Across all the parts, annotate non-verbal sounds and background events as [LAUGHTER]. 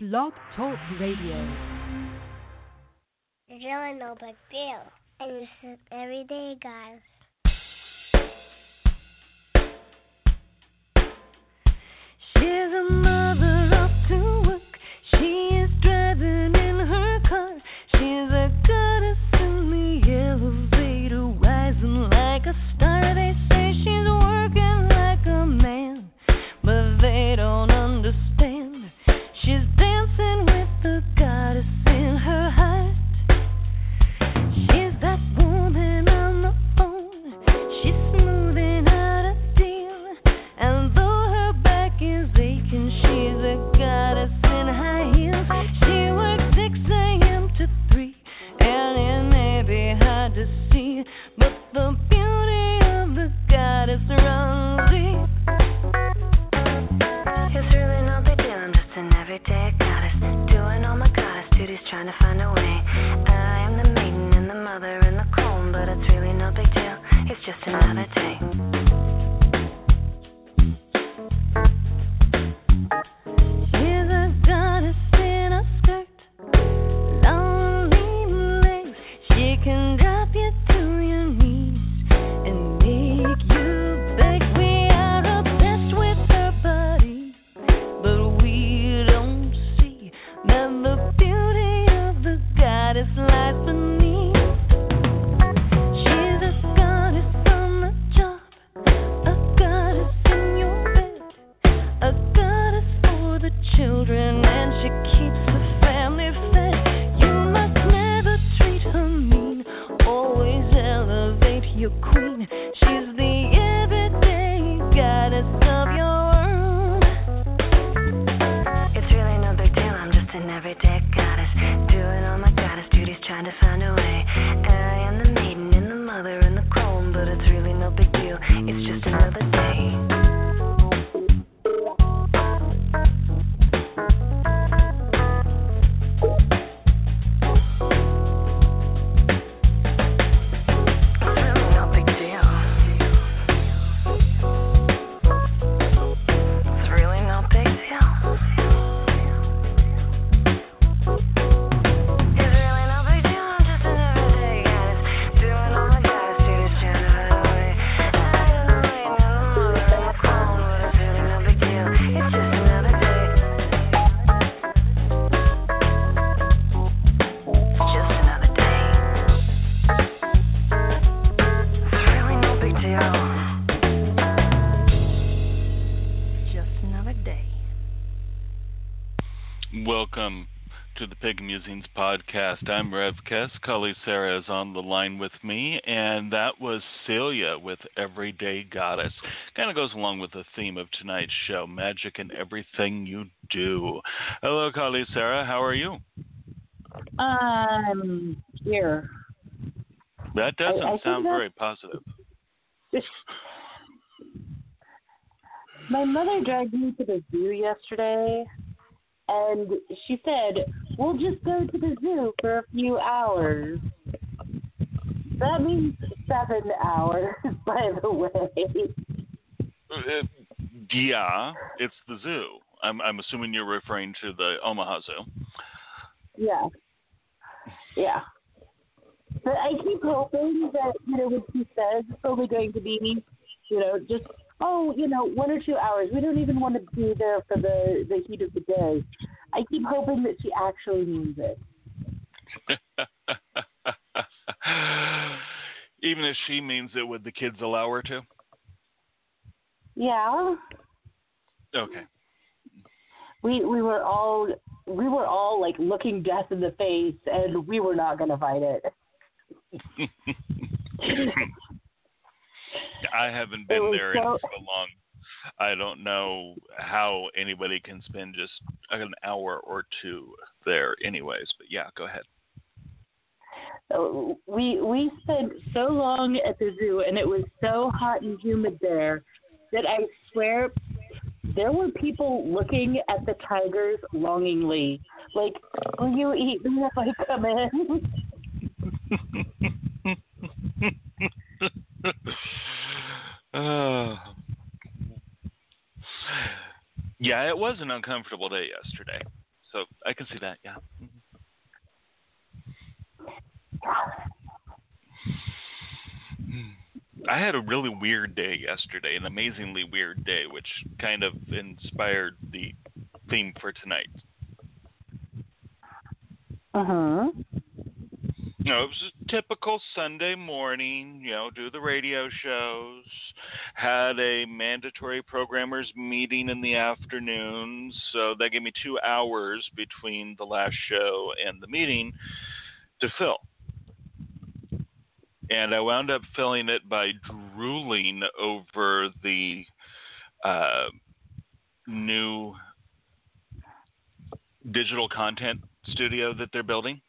Blog Talk Radio. Really no big deal. And this is everyday guys. She's a mother I'm Rev Kess. Cully Sarah is on the line with me, and that was Celia with Everyday Goddess. Kind of goes along with the theme of tonight's show magic in everything you do. Hello, Cully Sarah. How are you? Um, here. That doesn't I think sound very positive. My mother dragged me to the zoo yesterday, and she said, We'll just go to the zoo for a few hours. That means seven hours, [LAUGHS] by the way. Uh, yeah, it's the zoo. I'm, I'm assuming you're referring to the Omaha Zoo. Yeah. Yeah. But I keep hoping that, you know, when she says it's only going to be, you know, just, oh, you know, one or two hours. We don't even want to be there for the, the heat of the day. I keep hoping that she actually means it. [LAUGHS] Even if she means it, would the kids allow her to? Yeah. Okay. We we were all we were all like looking death in the face and we were not gonna fight it. [LAUGHS] I haven't been there in so- so long. I don't know how anybody can spend just an hour or two there, anyways. But yeah, go ahead. So we we spent so long at the zoo and it was so hot and humid there that I swear there were people looking at the tigers longingly. Like, will you eat me if I come in? [LAUGHS] Uh, yeah, it was an uncomfortable day yesterday. So I can see that. Yeah. I had a really weird day yesterday, an amazingly weird day, which kind of inspired the theme for tonight. Uh huh. You know, it was a typical Sunday morning, you know, do the radio shows, had a mandatory programmers meeting in the afternoon, so that gave me two hours between the last show and the meeting to fill. And I wound up filling it by drooling over the uh, new digital content studio that they're building.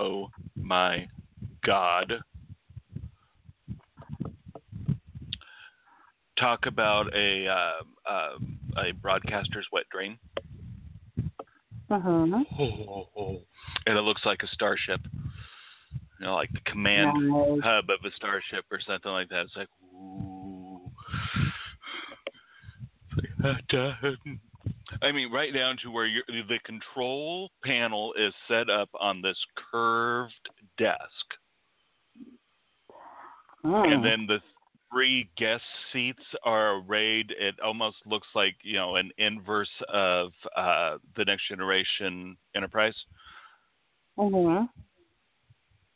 Oh my God. Talk about a uh, uh, a broadcaster's wet dream. Uh huh. [LAUGHS] And it looks like a starship. You know, like the command Nice. hub of a starship or something like that. It's like, ooh. It's like. I mean, right down to where you're, the control panel is set up on this curved desk, Oh. and then the three guest seats are arrayed. It almost looks like you know an inverse of uh, the Next Generation Enterprise. Uh huh.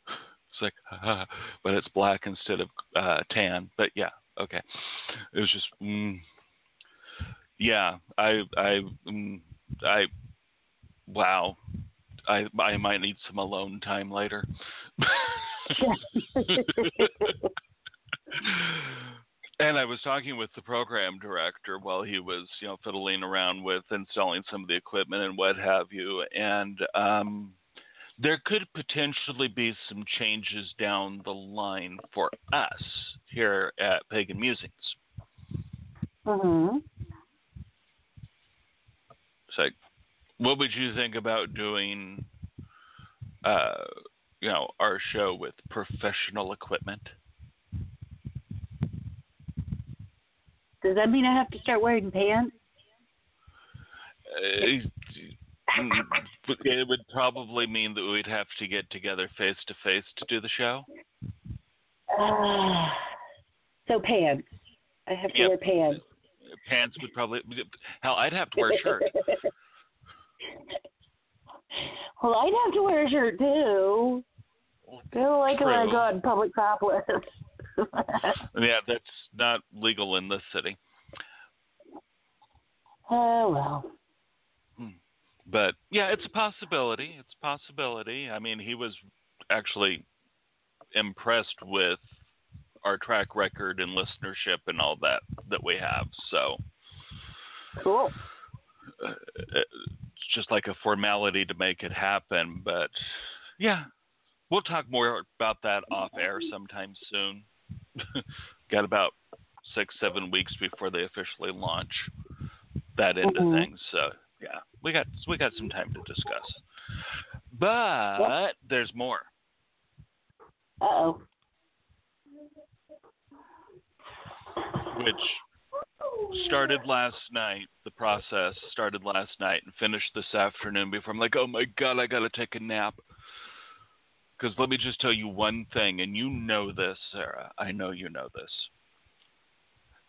It's like, [LAUGHS] but it's black instead of uh, tan. But yeah, okay. It was just, mm, yeah. I, I, mm, I, wow. I, I might need some alone time later. [LAUGHS] and I was talking with the program director while he was, you know, fiddling around with installing some of the equipment and what have you, and um, there could potentially be some changes down the line for us here at Pagan Musings. Uh huh. It's like, what would you think about doing, uh, you know, our show with professional equipment? Does that mean I have to start wearing pants? Uh, it would probably mean that we'd have to get together face to face to do the show. Ah. so pants. I have to Yep. wear pants. Pants would probably hell. I'd have to wear a shirt. [LAUGHS] well, I'd have to wear a shirt too. I don't like it when I go in public topless. [LAUGHS] Yeah, that's not legal in this city. oh well. Hmm. But yeah, it's a possibility. It's a possibility. I mean, he was actually impressed with our track record and listenership and all that that we have. So Cool. uh, it's just like a formality to make it happen. But yeah, we'll talk more about that off air sometime soon. [LAUGHS] Got about six, seven weeks before they officially launch that end Mhm. of things. So yeah, we got we got some time to discuss. But there's more. Uh oh. Which started last night. The process started last night and finished this afternoon. Before I'm like, oh my god, I gotta take a nap. Because let me just tell you one thing, and you know this, Sara. I know you know this.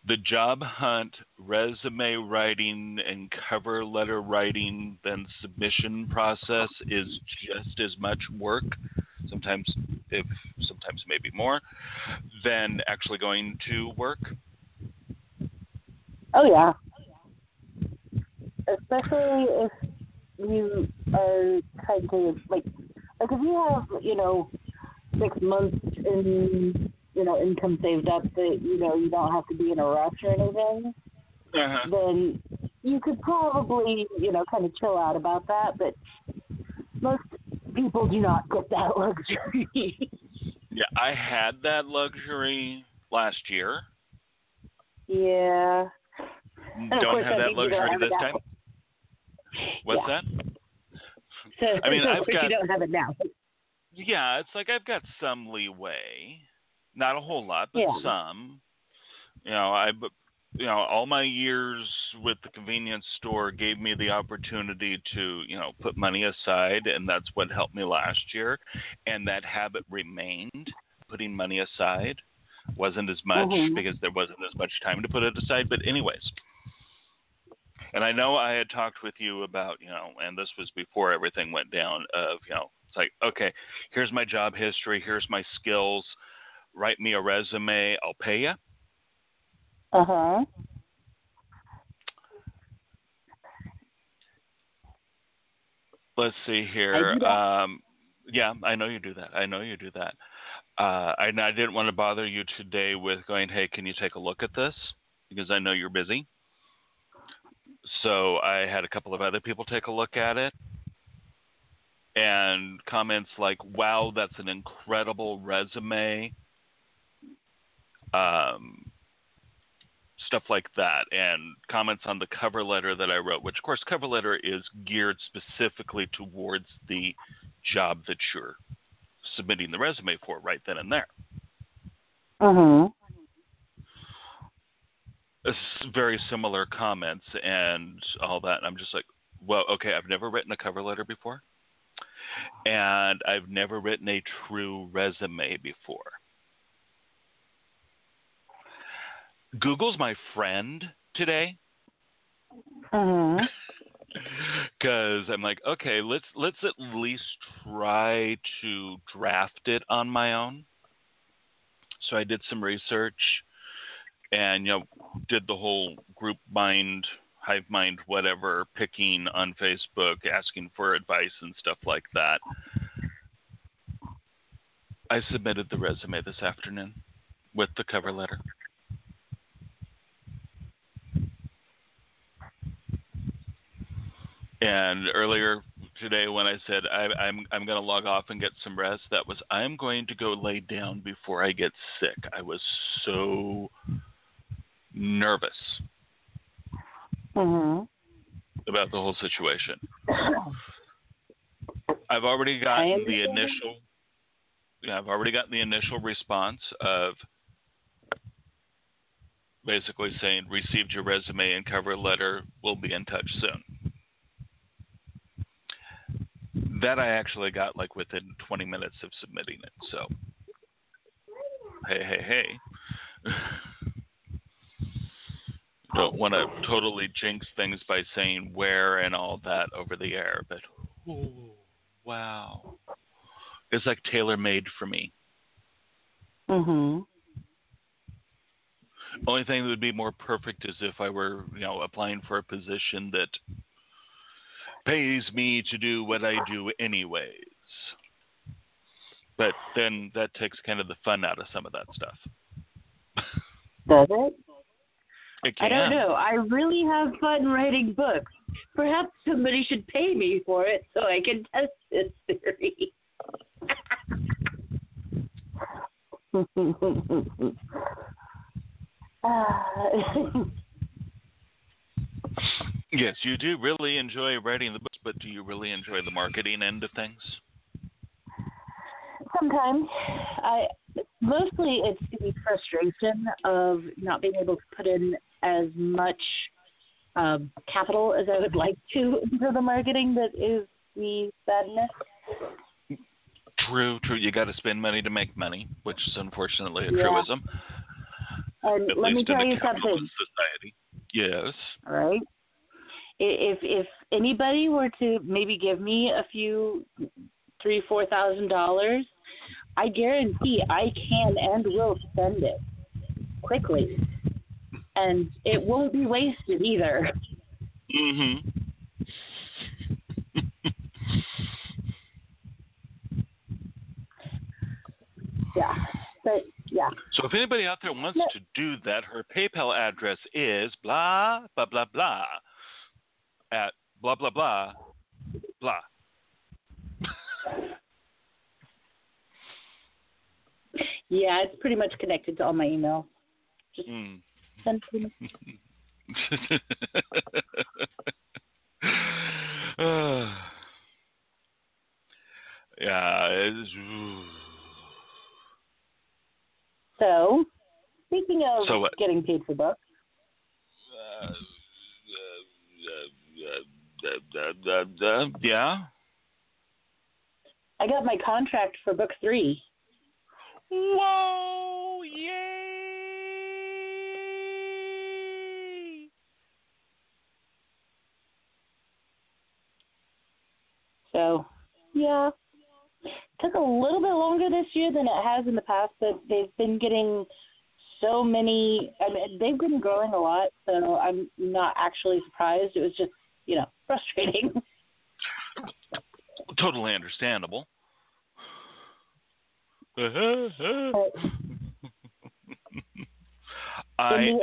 The job hunt, resume writing, and cover letter writing, then submission process is just as much work, sometimes, if sometimes maybe more, than actually going to work. Oh yeah. Especially if you are trying to like like if you have, you know, six months in you know, income saved up that, you know, you don't have to be in a rush or anything, Uh-huh. then you could probably, you know, kind of chill out about that, but most people do not get that [LAUGHS] luxury. Yeah, I had that luxury last year. yeah. Don't have that that means you don't luxury this time. What's Yeah. that? So, I mean, so I've got- you don't have it now. Yeah, it's like I've got some leeway, not a whole lot, but Yeah. some. You know, I you know, all my years with the convenience store gave me the opportunity to, you know, put money aside, and that's what helped me last year. And that habit remained, putting money aside. Wasn't as much Mhm. because there wasn't as much time to put it aside. But, anyways, and I know I had talked with you about, you know, and this was before everything went down, of, you know, it's like, okay, here's my job history, here's my skills, write me a resume, I'll pay you. Uh huh. Let's see here. Um, yeah, I know you do that. I know you do that. Uh, I, I didn't want to bother you today with going, hey, can you take a look at this? Because I know you're busy. So I had a couple of other people take a look at it. And comments like, wow, that's an incredible resume. Um, stuff like that, and comments on the cover letter that I wrote, which, of course, cover letter is geared specifically towards the job that you're submitting the resume for right then and there. It's very similar comments and all that. And I'm just like, well, okay, I've never written a cover letter before, and I've never written a true resume before. Google's my friend today. [LAUGHS] Uh huh. because I'm like, okay, let's let's at least try to draft it on my own. So I did some research, and you know, did the whole group mind, hive mind, whatever, picking on Facebook, asking for advice and stuff like that. I submitted the resume this afternoon with the cover letter. And earlier today, when I said I, I'm I'm going to log off and get some rest, that was I'm going to go lay down before I get sick. I was so nervous huh. about the whole situation. [COUGHS] I've already gotten the initial. Yeah, I've already gotten the initial response of basically saying received your resume and cover letter. We'll be in touch soon. That I actually got like within 20 minutes of submitting it. So, hey, hey, hey. [LAUGHS] Don't want to totally jinx things by saying where and all that over the air, but oh, wow. It's like tailor made for me. Huh. Only thing that would be more perfect is if I were, you know, applying for a position that pays me to do what I do anyways. But then that takes kind of the fun out of some of that stuff. [LAUGHS] Does it? I don't know. I really have fun writing books. Perhaps somebody should pay me for it so I can test this theory. [LAUGHS] Yes, you do really enjoy writing the books, but do you really enjoy the marketing end of things? Sometimes I mostly it's the frustration of not being able to put in as much um, capital as I would like to into the marketing that is the sadness. True, true. You got to spend money to make money, which is unfortunately a Yeah. truism. And At let me tell you something. society. Yes. All right. If if anybody were to maybe give me a few three four thousand dollars, I guarantee I can and will spend it quickly, and it won't be wasted either. Mm-hmm. Yeah, but yeah, So if anybody out there wants No. to do that, her PayPal address is blah blah blah blah at blah blah blah blah. [LAUGHS] yeah, it's pretty much connected to all my emails. Just Mm. [LAUGHS] yeah. So, speaking of so getting paid for books. Yeah. I got my contract for book three. Whoa! So, yeah. Took a little bit longer this year than it has in the past, but they've been getting so many. I mean, they've been growing a lot, so I'm not actually surprised. It was just, you know, [LAUGHS] frustrating. Totally understandable. [LAUGHS] I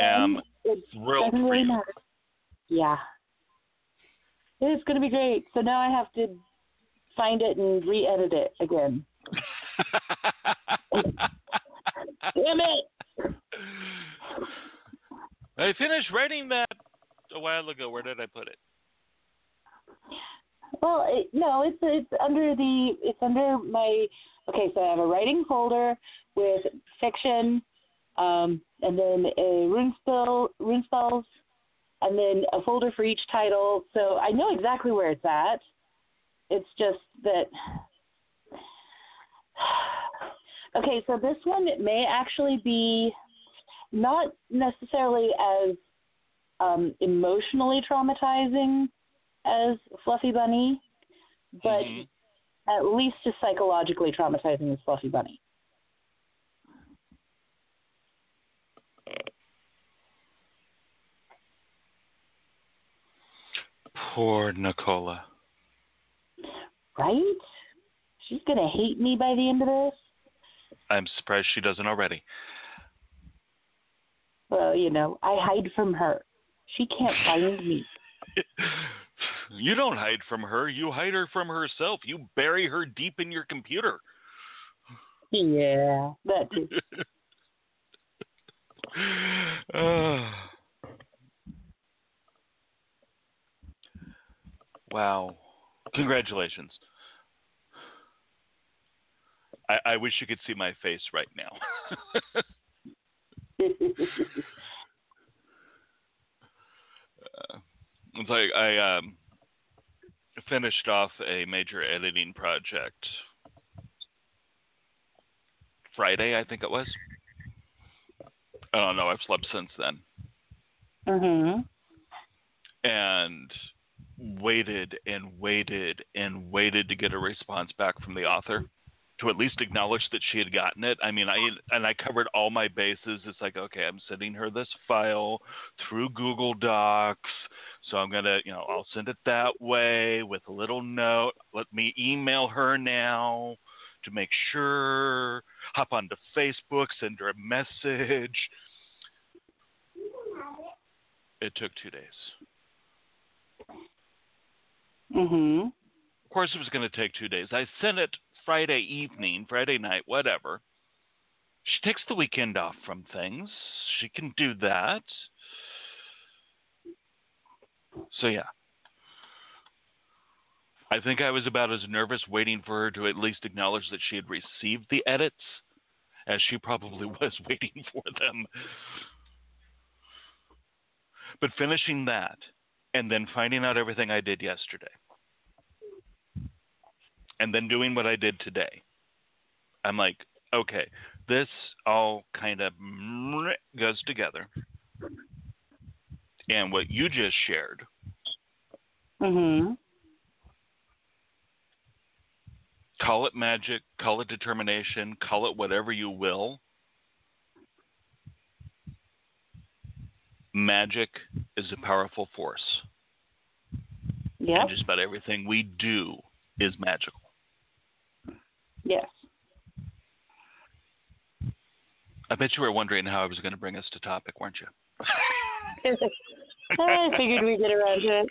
am end, thrilled for you. matter. Yeah. It's going to be great. So now I have to find it and re-edit it again. Damn it! I finished writing that a while ago. Where did I put it? Well, it, no, it's it's under the it's under my okay. So I have a writing folder with fiction, um, and then a rune spell, rune spells, and then a folder for each title. So I know exactly where it's at. It's just that. Okay, so this one may actually be not necessarily as um, emotionally traumatizing as Fluffy Bunny, but Mhm. at least as psychologically traumatizing as Fluffy Bunny. Poor Nicola. Right? She's gonna hate me by the end of this. I'm surprised she doesn't already. Well, you know, I hide from her. She can't find me. [LAUGHS] you don't hide from her. You hide her from herself. You bury her deep in your computer. Yeah, that too. Uh, [LAUGHS] wow. Congratulations. I, I wish you could see my face right now. [LAUGHS] Uh, it's like I um, finished off a major editing project Friday, I think it was. I don't know. I've slept since then, Mm-hmm. and waited and waited and waited to get a response back from the author to at least acknowledge that she had gotten it. I mean, I and I covered all my bases. It's like, okay, I'm sending her this file through Google Docs, so I'm gonna, you know, I'll send it that way with a little note. Let me email her now to make sure. Hop onto Facebook, send her a message. It took two days. Mhm. Of course, it was going to take two days. I sent it Friday evening, Friday night, whatever. She takes the weekend off from things. She can do that. So, yeah. I think I was about as nervous waiting for her to at least acknowledge that she had received the edits as she probably [LAUGHS] was waiting for them. But finishing that and then finding out everything I did yesterday and then doing what I did today. I'm like, okay, this all kind of goes together. And what you just shared, Mhm. call it magic, call it determination, call it whatever you will. Magic is a powerful force. Yep. And just about everything we do is magical. Yes. I bet you were wondering how I was going to bring us to topic, weren't you? [LAUGHS] I figured we'd get around to it.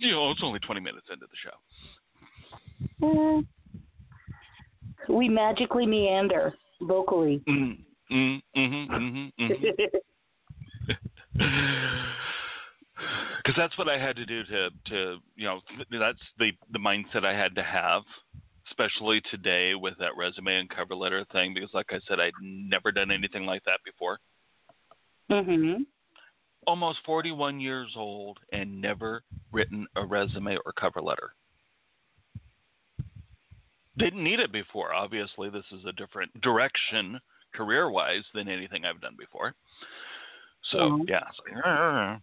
You know, it's only 20 minutes into the show. Mm. We magically meander vocally. Mm, mm, mm-hmm, mm-hmm, mm-hmm. [LAUGHS] Because that's what I had to do to, to you know, th- that's the, the mindset I had to have, especially today with that resume and cover letter thing. Because, like I said, I'd never done anything like that before. Mm-hmm. almost 41 years old and never written a resume or cover letter. Didn't need it before. Obviously, this is a different direction career wise than anything I've done before. So, Mhm. yeah.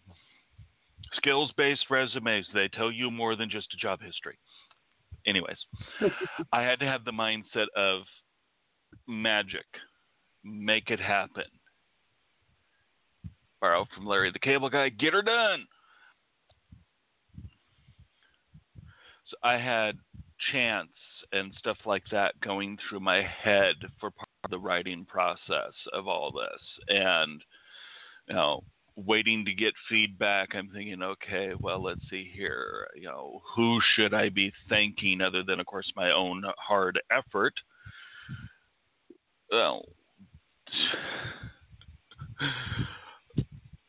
Skills based resumes, they tell you more than just a job history. Anyways, [LAUGHS] I had to have the mindset of magic, make it happen. Borrow from Larry the Cable Guy, get her done. So I had chance and stuff like that going through my head for part of the writing process of all this. And, you know, waiting to get feedback, I'm thinking, okay, well, let's see here. You know, who should I be thanking other than, of course, my own hard effort? Well,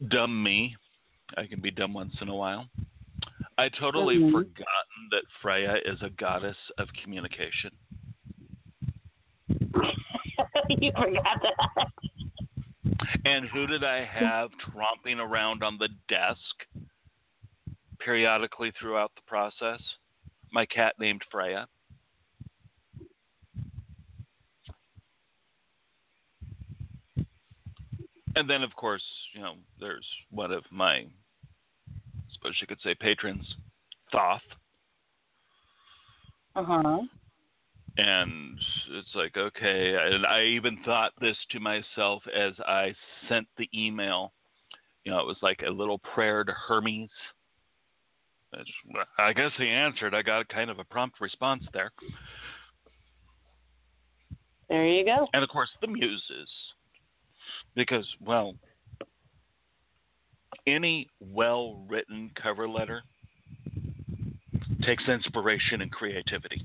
dumb me. I can be dumb once in a while. I totally Mhm. forgotten that Freya is a goddess of communication. [LAUGHS] you forgot that. And who did I have tromping around on the desk periodically throughout the process? My cat named Freya. And then, of course, you know, there's one of my, I suppose you could say, patrons, Thoth. Uh huh. And it's like okay and i even thought this to myself as i sent the email. You know it was like a little prayer to hermes. I guess he answered. I got kind of a prompt response there. There you go. and of course the muses. Because well any well written cover letter takes inspiration and creativity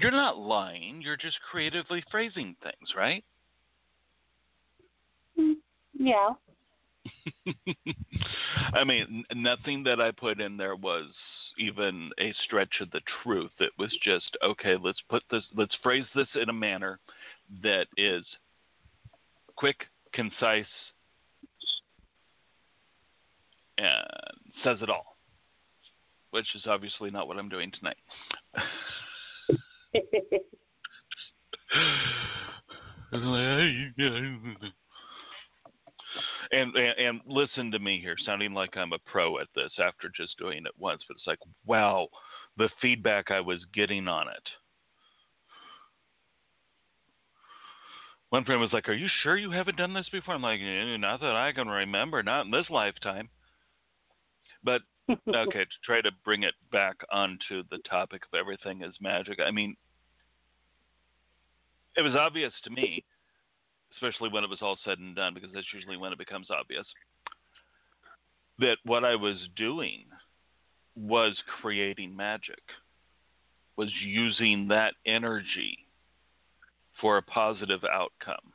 you're not lying you're just creatively phrasing things right mm, Yeah. [LAUGHS] I mean, nothing that I put in there was even a stretch of the truth. It was just okay. Let's put this. Let's phrase this in a manner that is quick, concise, and says it all. Which is obviously not what I'm doing tonight. [LAUGHS] [LAUGHS] and, and and listen to me here, sounding like I'm a pro at this after just doing it once, but it's like, wow, the feedback I was getting on it. One friend was like, "Are you sure you haven't done this before?" I'm like, "Eh, "Not that I can remember, not in this lifetime." But okay, to try to bring it back onto the topic of everything is magic. I mean, it was obvious to me, especially when it was all said and done, because that's usually when it becomes obvious, that what I was doing was creating magic, was using that energy for a positive outcome.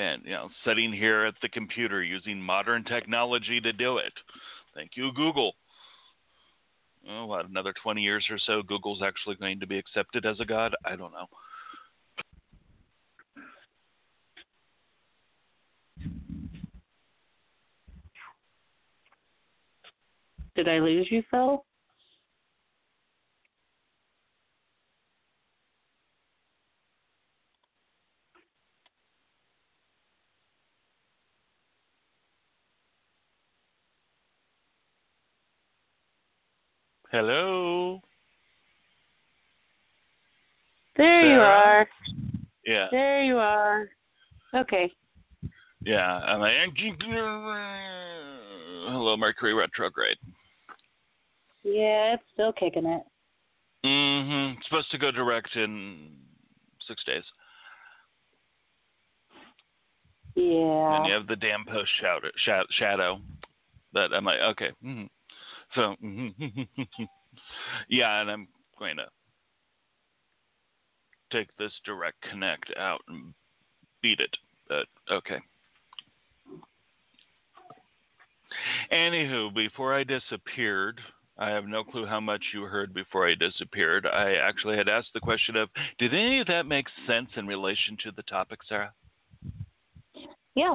And, you know, sitting here at the computer using modern technology to do it. Thank you, Google. Oh, what, another 20 years or so, Google's actually going to be accepted as a god? I don't know. Did I lose you, Phil? Hello? There you are. Yeah. There you are. Okay. Yeah. I'm like, hello, Mercury retrograde. Yeah, it's still kicking it. Mm-hmm. It's supposed to go direct in six days. Yeah. And you have the damn post shadow, shadow, shadow. That I'm like, okay. hmm So, [LAUGHS] yeah, and I'm going to take this direct connect out and beat it. But okay. Anywho, before I disappeared, I have no clue how much you heard before I disappeared. I actually had asked the question of, did any of that make sense in relation to the topic, Sara? Yeah.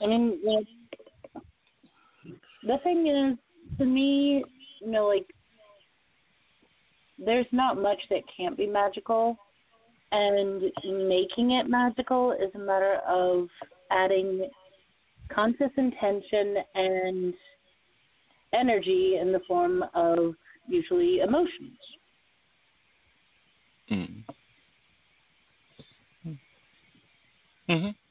I mean, the thing is, to me, you know, like, there's not much that can't be magical, and making it magical is a matter of adding conscious intention and energy in the form of usually emotions. Mm. hmm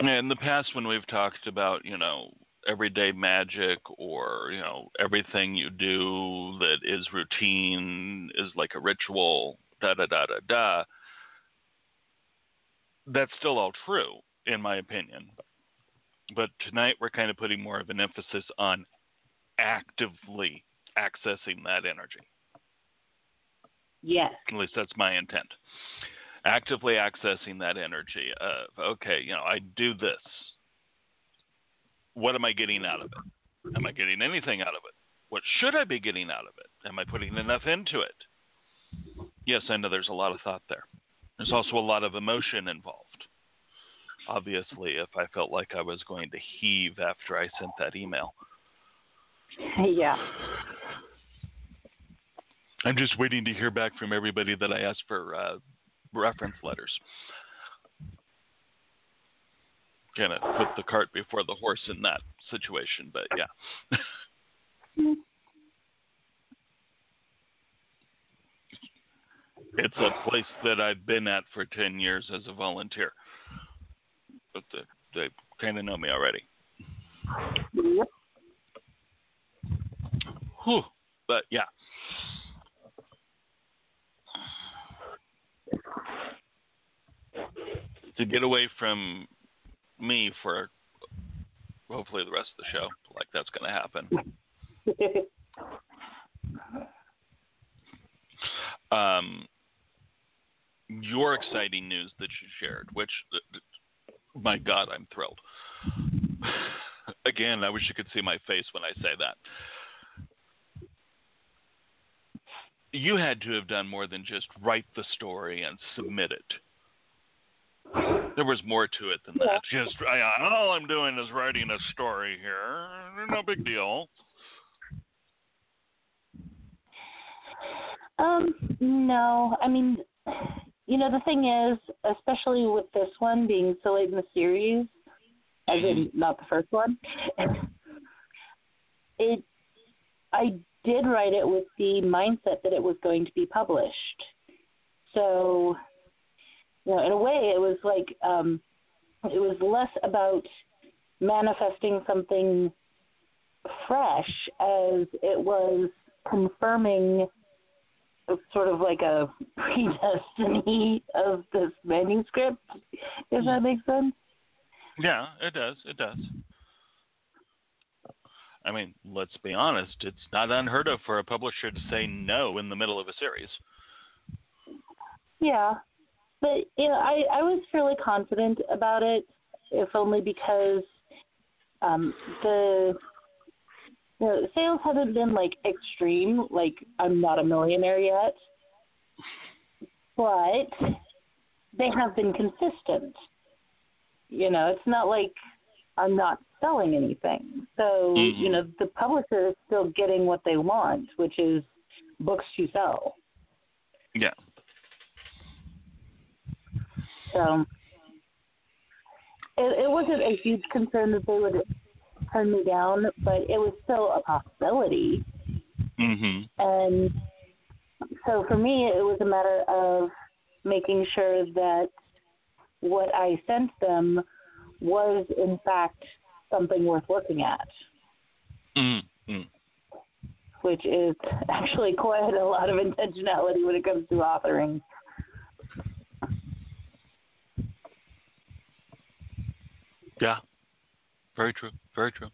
In the past, when we've talked about, you know, everyday magic or, you know, everything you do that is routine is like a ritual, da da da da da, that's still all true, in my opinion. But tonight, we're kind of putting more of an emphasis on actively accessing that energy. Yes. At least that's my intent. Actively accessing that energy of, okay, you know, I do this. What am I getting out of it? Am I getting anything out of it? What should I be getting out of it? Am I putting enough into it? Yes, I know there's a lot of thought there. There's also a lot of emotion involved. Obviously, if I felt like I was going to heave after I sent that email. Yeah. I'm just waiting to hear back from everybody that I asked for uh, reference letters. Kind of put the cart before the horse in that situation, but yeah. [LAUGHS] it's a place that I've been at for 10 years as a volunteer. But the, they kind of know me already. Whew. But yeah. To get away from me for hopefully the rest of the show, like that's going to happen. [LAUGHS] Um, your exciting news that you shared, which, my God, I'm thrilled. [SIGHS] Again, I wish you could see my face when I say that. You had to have done more than just write the story and submit it. There was more to it than that. Just I, all I'm doing is writing a story here. No big deal. Um, no. I mean, you know, the thing is, especially with this one being so late in the series, as in not the first one, it, I did write it with the mindset that it was going to be published. So, you know, in a way, it was like, um, it was less about manifesting something fresh as it was confirming sort of like a [LAUGHS] predestiny of this manuscript, if that makes sense. Yeah, it does. It does. I mean, let's be honest, it's not unheard of for a publisher to say no in the middle of a series. Yeah. But you know, I, I was fairly confident about it, if only because um the you know, sales haven't been like extreme, like I'm not a millionaire yet. But they have been consistent. You know, it's not like I'm not selling anything. So, Mhm. you know, the publisher is still getting what they want, which is books to sell. Yeah. So it, it wasn't a huge concern that they would turn me down, but it was still a possibility. Mhm. And so for me, it was a matter of making sure that what I sent them was, in fact, something worth looking at, Mm. Mm. which is [LAUGHS] actually quite a lot of intentionality when it comes to authoring. Yeah. Very true. Very true.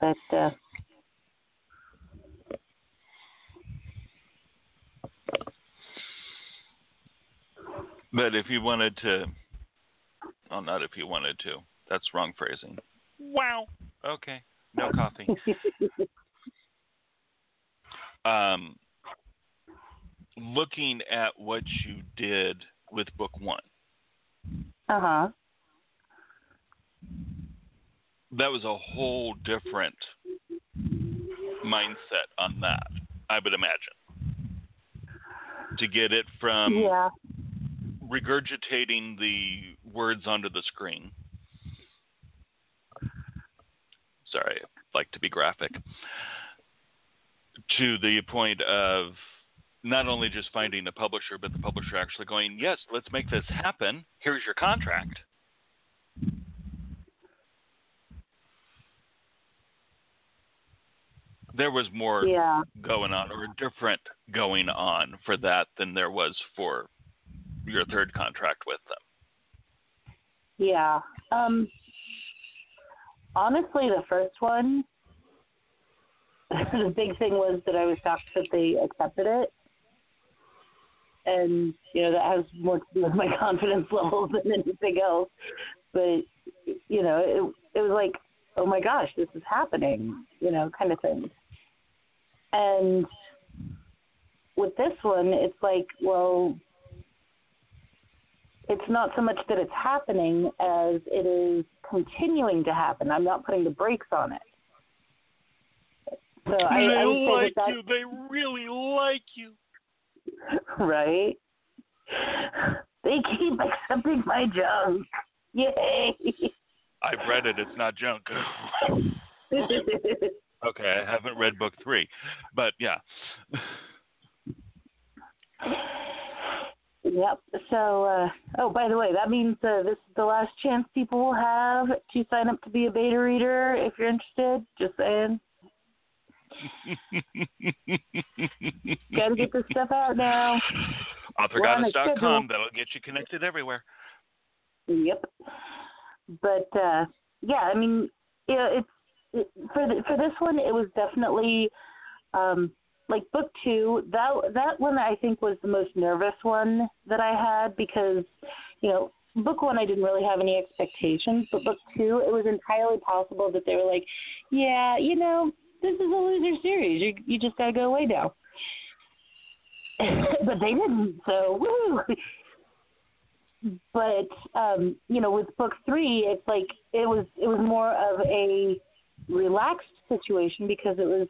But uh, But if you wanted to, well, not if you wanted to. That's wrong phrasing. Wow. Okay. No coffee. [LAUGHS] um, looking at what you did with book one, Uh huh. that was a whole different mindset on that, I would imagine. To get it from yeah. regurgitating the words onto the screen. Sorry, I like to be graphic. To the point of not only just finding a publisher, but the publisher actually going, Yes, let's make this happen. Here's your contract. There was more Yeah. going on or different going on for that than there was for your third contract with them. Yeah. Um honestly the first one [LAUGHS] the big thing was that I was shocked that they accepted it. And, you know, that has more to do with my [LAUGHS] confidence levels than anything else. But you know, it it was like, Oh my gosh, this is happening, you know, kind of thing. And with this one, it's like, well, it's not so much that it's happening as it is continuing to happen. I'm not putting the brakes on it. So I, they I like that you. They really like you. [LAUGHS] right. They keep accepting my junk. Yay! I've read it. It's not junk. [LAUGHS] okay, I haven't read book three, but yeah. Yep. So, uh, oh, by the way, that means uh, this is the last chance people will have to sign up to be a beta reader if you're interested. Just saying. [LAUGHS] Got to get this stuff out now. We're on a. AuthorGoddess.com. That'll get you connected everywhere. Yep. But uh, yeah, I mean, yeah, it's it, for the, for this one, it was definitely um, like book two. That that one I think was the most nervous one that I had because you know book one I didn't really have any expectations, but book two it was entirely possible that they were like, yeah, you know, this is a loser series. You you just gotta go away now. [LAUGHS] but they didn't, so woo. But um, you know, with book three, it's like it was it was more of a relaxed situation because it was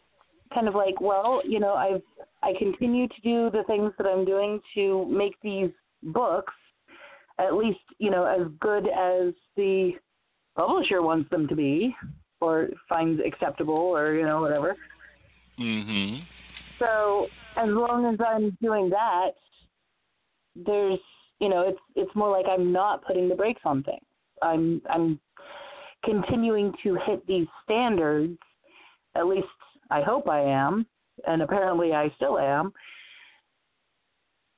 kind of like, well, you know, I've I continue to do the things that I'm doing to make these books at least, you know, as good as the publisher wants them to be or finds acceptable or, you know, whatever. Mm-hmm. So as long as I'm doing that, there's you know, it's it's more like I'm not putting the brakes on things. I'm I'm continuing to hit these standards. At least I hope I am, and apparently I still am.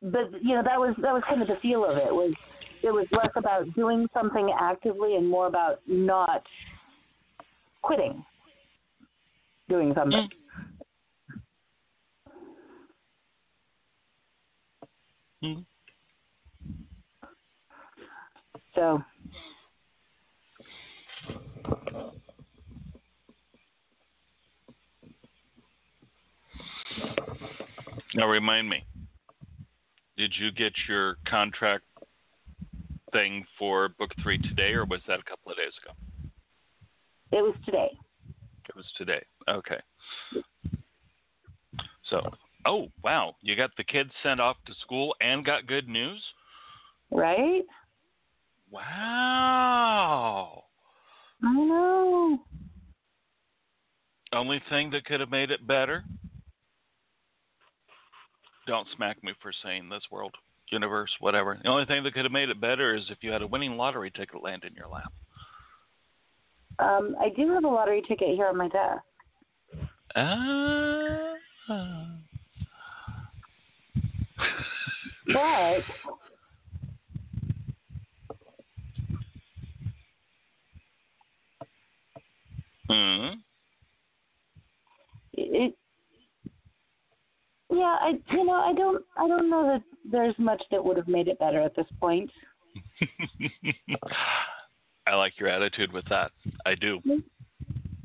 But you know, that was that was kind of the feel of it. Was it was less about doing something actively and more about not quitting doing something. Mm-hmm. So Now remind me, did you get your contract thing for book three today, or was that a couple of days ago? It was today. It was today. Okay. So, oh wow, you got the kids sent off to school and got good news. Right? Wow. I know. Only thing that could have made it better. Don't smack me for saying this world, universe, whatever. The only thing that could have made it better is if you had a winning lottery ticket land in your lap. Um, I do have a lottery ticket here on my desk. Ah. But hmm it yeah, I you know, I don't, I don't know that there's much that would have made it better at this point. [LAUGHS] I like your attitude with that. I do. It's,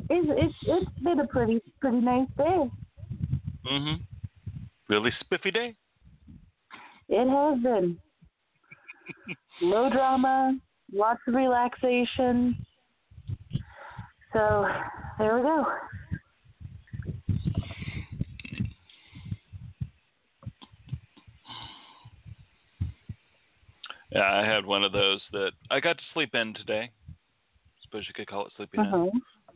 it's, it's been a pretty, pretty nice day. Mhm. Really spiffy day. It has been. [LAUGHS] Low drama, lots of relaxation. So there we go. Yeah, I had one of those that I got to sleep in today. Suppose you could call it sleeping in. Uh-huh.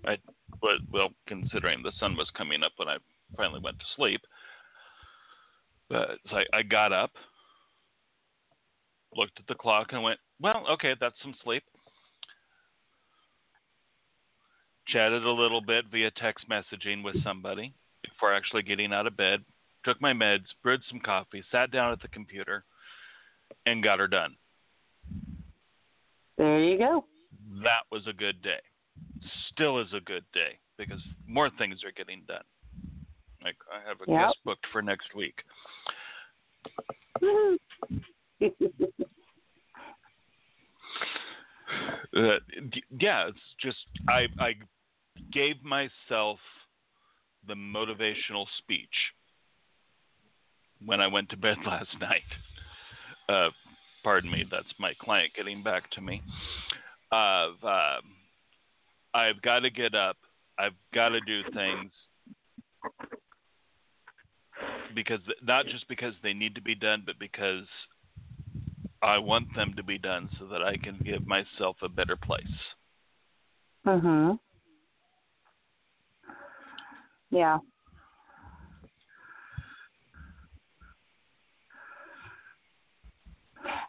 I, but well, considering the sun was coming up when I finally went to sleep. But so I, I got up, looked at the clock, and went, "Well, okay, that's some sleep." Chatted a little bit via text messaging with somebody before actually getting out of bed. Took my meds, brewed some coffee, sat down at the computer, and got her done. There you go. That was a good day. Still is a good day because more things are getting done. Like I have a Yep. guest booked for next week. [LAUGHS] Uh, yeah, it's just I I gave myself the motivational speech when I went to bed [LAUGHS] last night. Uh, pardon me, that's my client getting back to me. Of um, I've got to get up. I've got to do things because not just because they need to be done, but because I want them to be done so that I can give myself a better place. mhm. Yeah.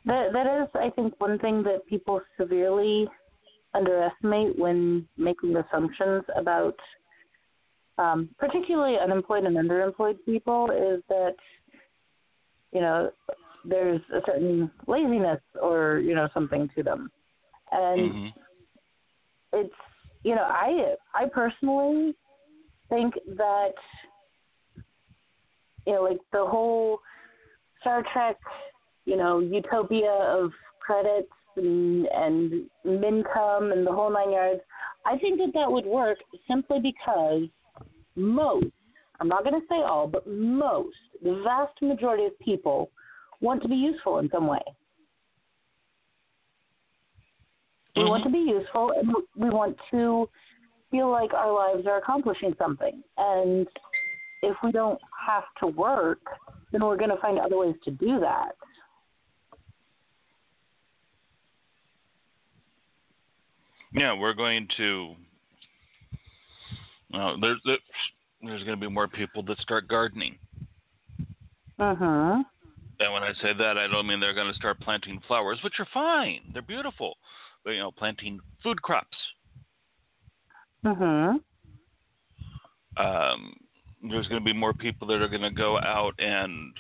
That that is, I think, one thing that people severely underestimate when making assumptions about, um, particularly unemployed and underemployed people, is that you know there's a certain laziness or you know something to them, and hmm it's you know i i personally think that you know like the whole star trek you know utopia of credits and and mincome and the whole nine yards i think that that would work simply because most i'm not going to say all but most the vast majority of people want to be useful in some way we want to be mm-hmm. useful and we want to feel like our lives are accomplishing something. And if we don't have to work, then we're going to find other ways to do that. Yeah, we're going to. Well, there's there's going to be more people that start gardening. Mhm. And when I say that, I don't mean they're going to start planting flowers, which are fine. They're beautiful. But, you know, planting food crops. Mhm. Um, there's going to be more people that are going to go out and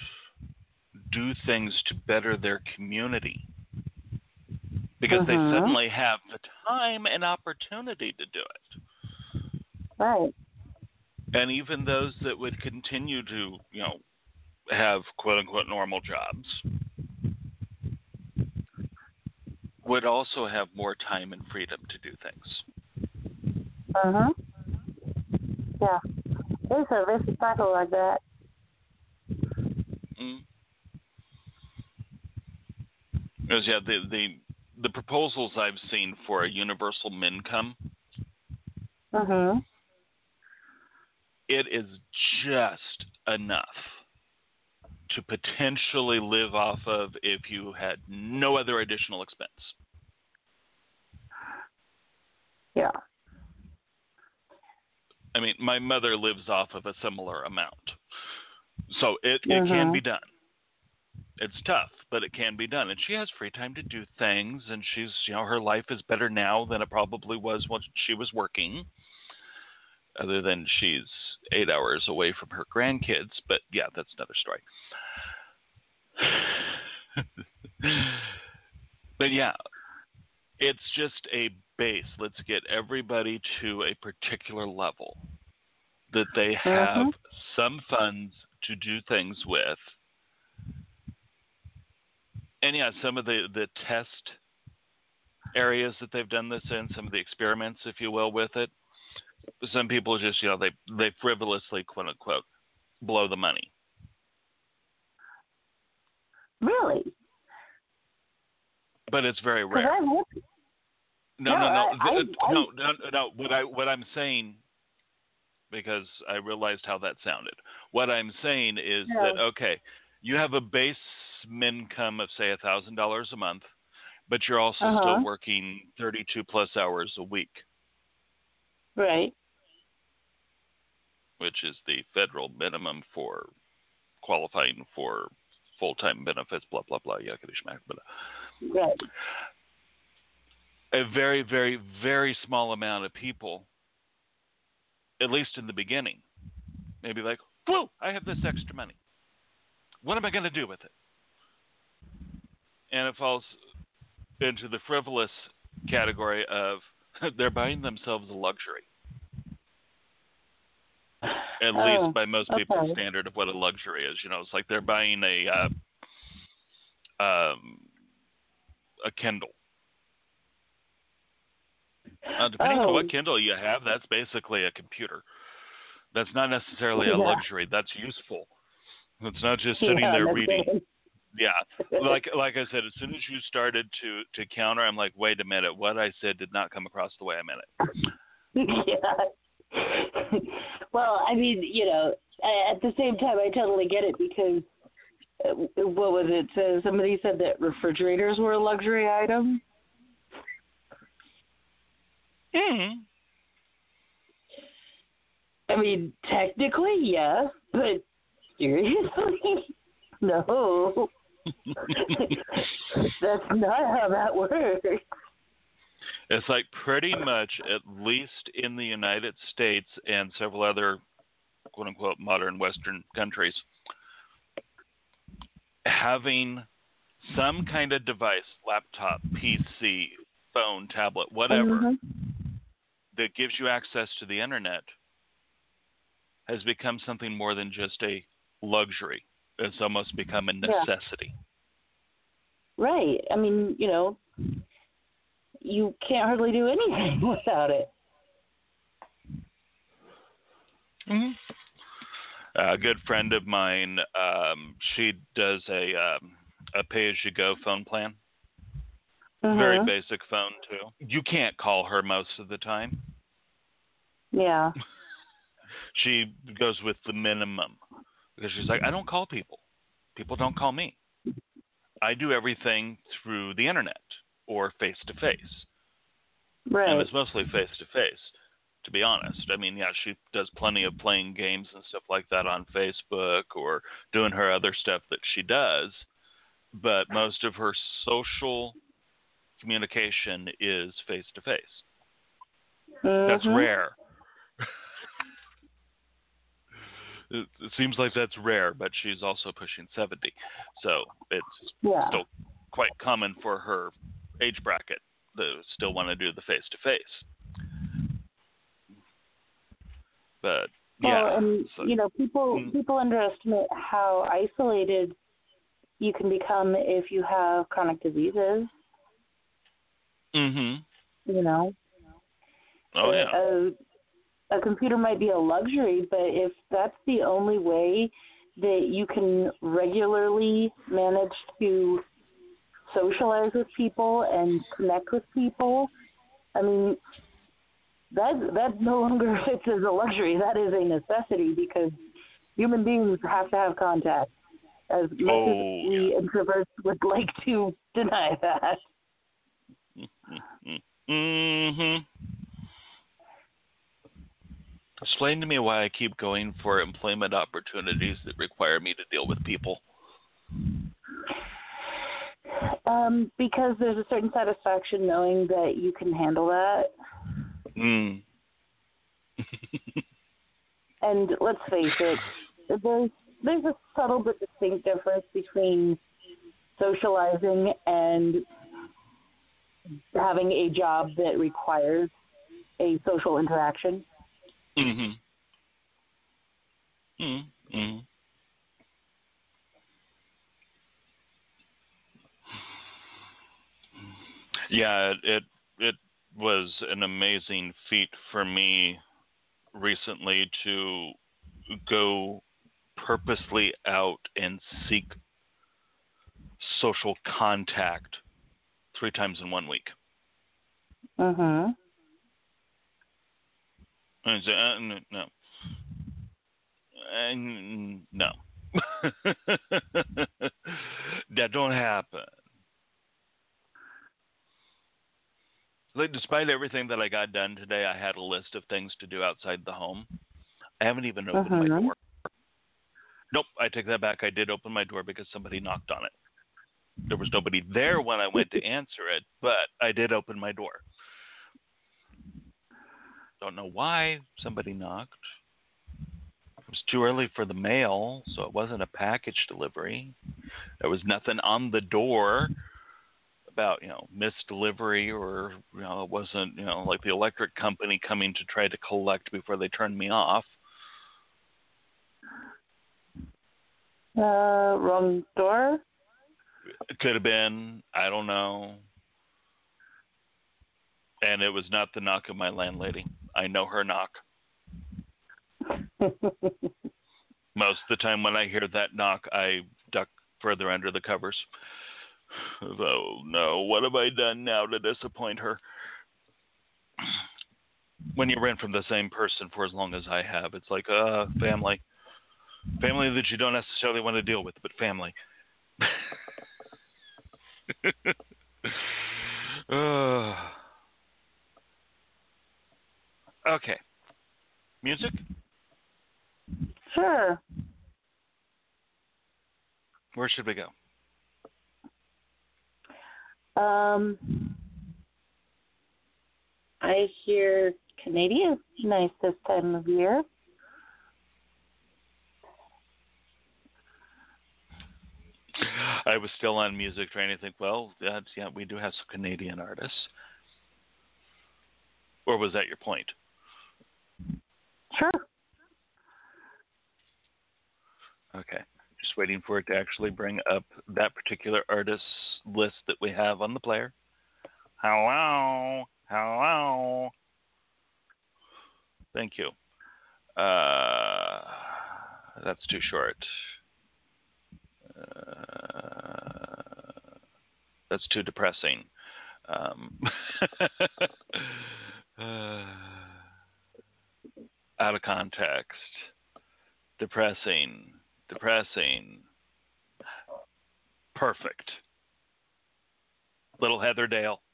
do things to better their community because they Mhm. suddenly have the time and opportunity to do it. Right. and even those that would continue to, you know, have quote unquote normal jobs would also have more time and freedom to do things. Mhm. Yeah. It's a vicious cycle like that. Mm. Because yeah, the the the proposals I've seen for a universal mincome, Mhm. it is just enough to potentially live off of if you had no other additional expense. Yeah. I mean, my mother lives off of a similar amount. So it, it can Mhm. be done. It's tough, but it can be done. And she has free time to do things and she's you know, her life is better now than it probably was when she was working. Other than she's eight hours away from her grandkids, but yeah, that's another story. [SIGHS] but yeah, it's just a base. Let's get everybody to a particular level that they have Mhm. some funds to do things with. And yeah, uh, some of the, the test areas that they've done this in, some of the experiments, if you will, with it. Some people just, you know, they they frivolously, quote unquote, blow the money. Really? But it's very rare. No, No, no, no, I- th- I- no, no, no. What I what I'm saying, because I realized how that sounded. What I'm saying is No. that okay, you have a base income of say a thousand dollars a month, but you're also Uh-huh. still working 32 plus hours a week, Right. which is the federal minimum for qualifying for full-time benefits. Blah blah blah. Yakety schmack. But Right. a very, very, very small amount of people, at least in the beginning, maybe like, whoa, I have this extra money. What am I going to do with it? And it falls into the frivolous category of [LAUGHS] they're buying themselves a luxury. At Oh, least by most people's standard of what a luxury is. You know, it's like they're buying a uh, um, a Kindle. Uh, depending on Oh. what Kindle you have, that's basically a computer. That's not necessarily a Yeah. luxury. That's useful. It's not just sitting Yeah, there reading. Yeah, like like I said, as soon as you started to to counter, I'm like, wait a minute, what I said did not come across the way I meant it. [LAUGHS] yeah. well, I mean, you know, at the same time, I totally get it because uh, what was it? Uh, somebody said that refrigerators were a luxury item. Mm-hmm. I mean, technically, yes, but seriously, [LAUGHS] no. [LAUGHS] That's not how that works. It's like pretty much, at least in the United States and several other quote unquote modern Western countries, having some kind of device, laptop, PC, phone, tablet, whatever, Mhm. that gives you access to the internet has become something more than just a luxury. It's almost become a Yeah. necessity. Right. I mean, you know, you can't hardly do anything [LAUGHS] without it. Mm-hmm. A good friend of mine, um, she does a um, a pay as you go phone plan. Very Mhm. basic phone too. You can't call her most of the time. Yeah. [LAUGHS] She goes with the minimum because she's like, I don't call people. People don't call me. I do everything through the internet or face to face. And it's mostly face to face, to be honest. I mean, yeah, she does plenty of playing games and stuff like that on Facebook or doing her other stuff that she does, but most of her social communication is face to face. That's Mhm. rare. It, it seems like that's rare, but she's also pushing 70. So it's Yeah. still quite common for her age bracket to still want to do the face to face. But yeah, Well, and so- you know, people Mm. people underestimate how isolated you can become if you have chronic diseases. mhm. You know, Oh yeah. a, a computer might be a luxury, but if that's the only way that you can regularly manage to socialize with people and connect with people, I mean, that that no longer [LAUGHS] fits as a luxury. That is a necessity because human beings have to have contact. As much Oh, as we introverts would [LAUGHS] like to deny that. Mhm. Explain to me why I keep going for employment opportunities that require me to deal with people. Um, because there's a certain satisfaction knowing that you can handle that. Mm. [LAUGHS] And let's face it, there's there's a subtle but distinct difference between socializing and having a job that requires a social interaction. Mm-hmm. Mm-hmm. Yeah, it it was an amazing feat for me recently to go purposely out and seek social contact three times in one week. Uh huh. And said, uh, n- no. And no. [LAUGHS] that don't happen. Like, despite everything that I got done today, I had a list of things to do outside the home. I haven't even opened my Mhm. door. Nope, I take that back. I did open my door because somebody knocked on it. There was nobody there when I went to [LAUGHS] answer it, but I did open my door. Don't know why somebody knocked. It was too early for the mail, so it wasn't a package delivery. There was nothing on the door about, you know, missed delivery or, you know, it wasn't, you know, like the electric company coming to try to collect before they turned me off. Uh, wrong door. It could have been, I don't know. And it was not the knock of my landlady. I know her knock. [LAUGHS] Most of the time when I hear that knock, I duck further under the covers. Oh no, what have I done now to disappoint her? When you rent from the same person for as long as I have, it's like, uh, family. Family that you don't necessarily want to deal with, but family. [LAUGHS] [LAUGHS] uh, okay. Music? sure. Where should we go? Um, I hear Canadian nice this time of year. I was still on music trying to think, well, that's, yeah, we do have some Canadian artists. Or was that your point? Sure. Okay. Just waiting for it to actually bring up that particular artist list that we have on the player. Hello. Hello. Thank you. Uh, that's too short. Uh, that's too depressing. Um, [LAUGHS] uh, out of context. Depressing. Depressing. Perfect. Little Heather Dale. The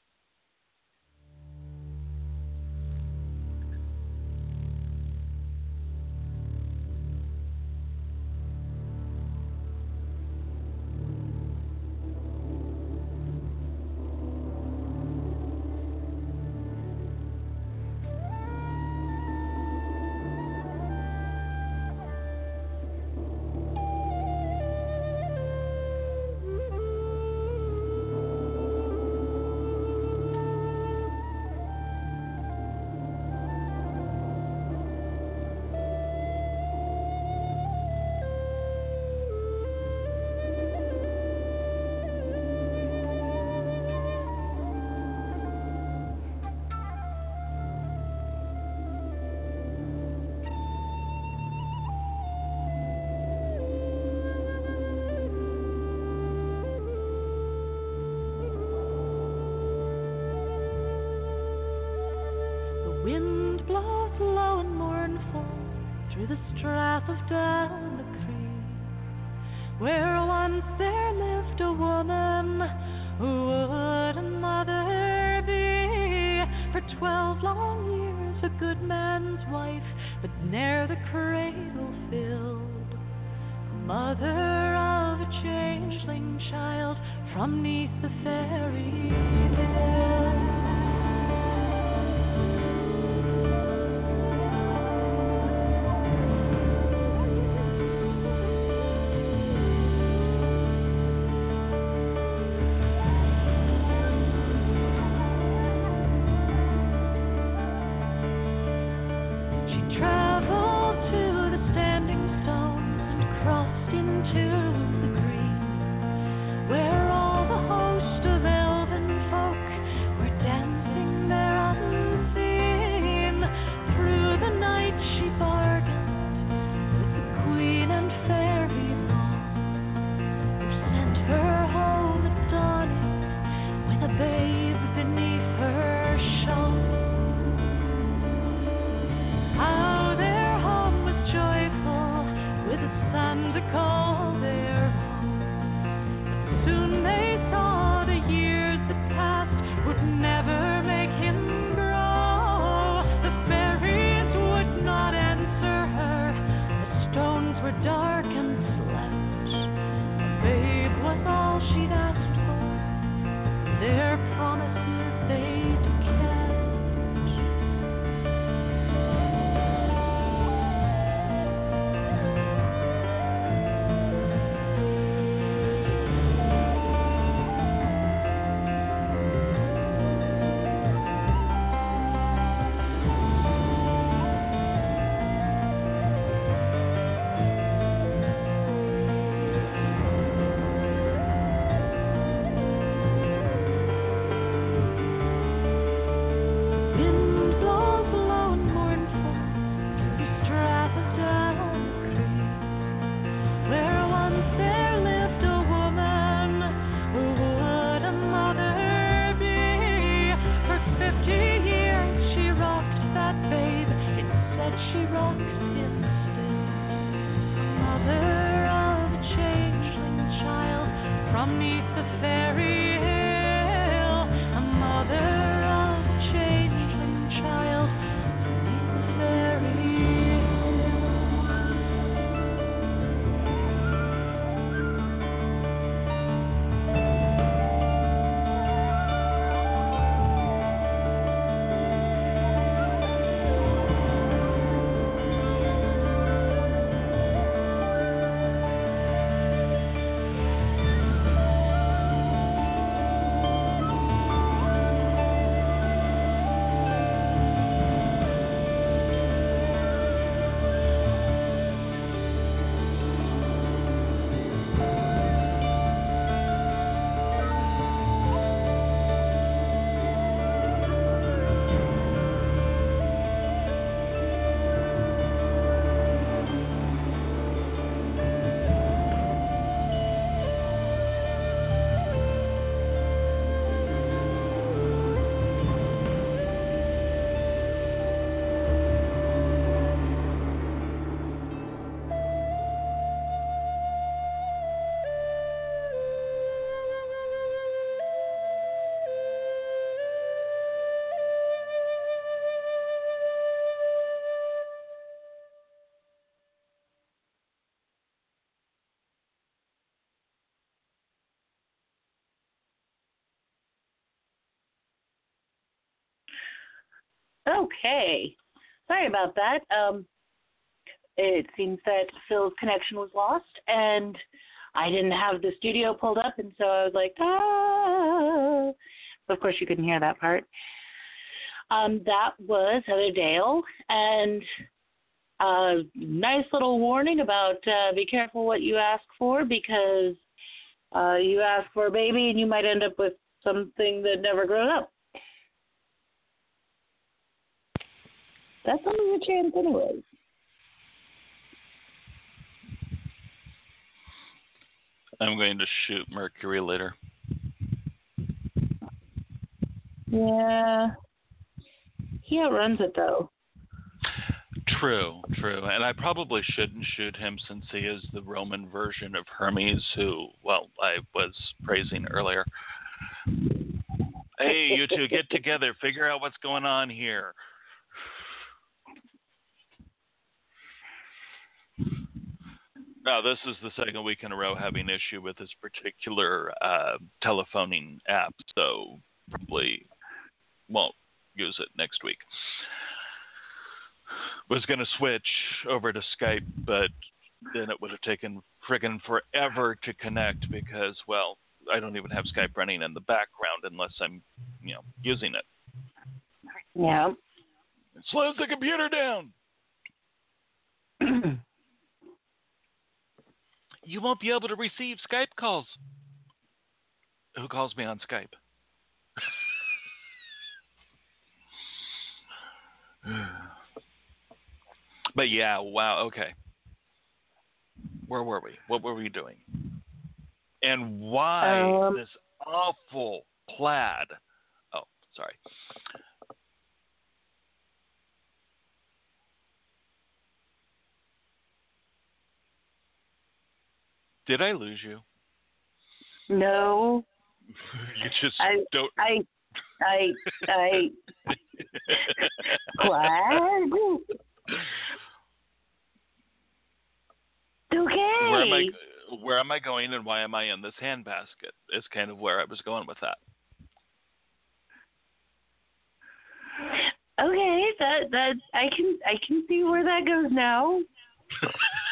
Okay. Sorry about that. Um, it seems that Phil's connection was lost, and I didn't have the studio pulled up, and so I was like, ah. Of course, you couldn't hear that part. Um, that was Heather Dale, and a nice little warning about uh, be careful what you ask for because uh, you ask for a baby and you might end up with something that never grows up. That's only a chance, anyways. I'm going to shoot Mercury later. Yeah. He outruns it though. True, true. And I probably shouldn't shoot him since he is the Roman version of Hermes, who, well, I was praising earlier. Hey, you two, get together. Figure out what's going on here. Now, this is the second week in a row having issue with this particular uh, telephoning app, so probably won't use it next week. Was going to switch over to Skype, but then it would have taken friggin' forever to connect because, well, I don't even have Skype running in the background unless I'm, you know, using it. Yeah. It slows the computer down. [CLEARS THROAT] you won't be able to receive Skype calls. Who calls me on Skype? [SIGHS] but yeah, wow, okay. Where were we? What were we doing? And why Um, this awful plaid? Oh, sorry. Did I lose you? No. [LAUGHS] you just I- don't. I I I [LAUGHS] glad. Okay. where am I? Where am I going, and why am I in this handbasket? Is kind of where I was going with that. Okay, that that I can I can see where that goes now. [LAUGHS]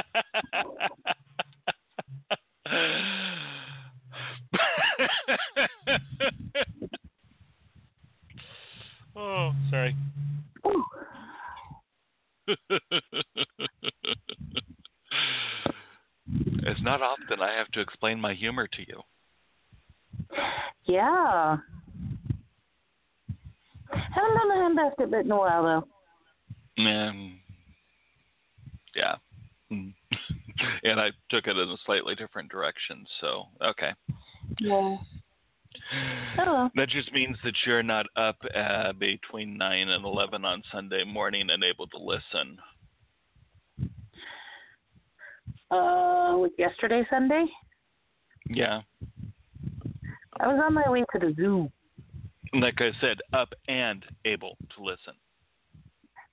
[LAUGHS] oh, sorry. [LAUGHS] It's not often I have to explain my humor to you. Yeah. Haven't done the handbasket bit in a while though. Um, yeah. Mm. [LAUGHS] and I took it in a slightly different direction, so okay. Yeah. Oh. That just means that you're not up uh, between 9 and 11 on Sunday morning and able to listen. Uh, yesterday Sunday. Yeah. I was on my way to the zoo. Like I said, up and able to listen.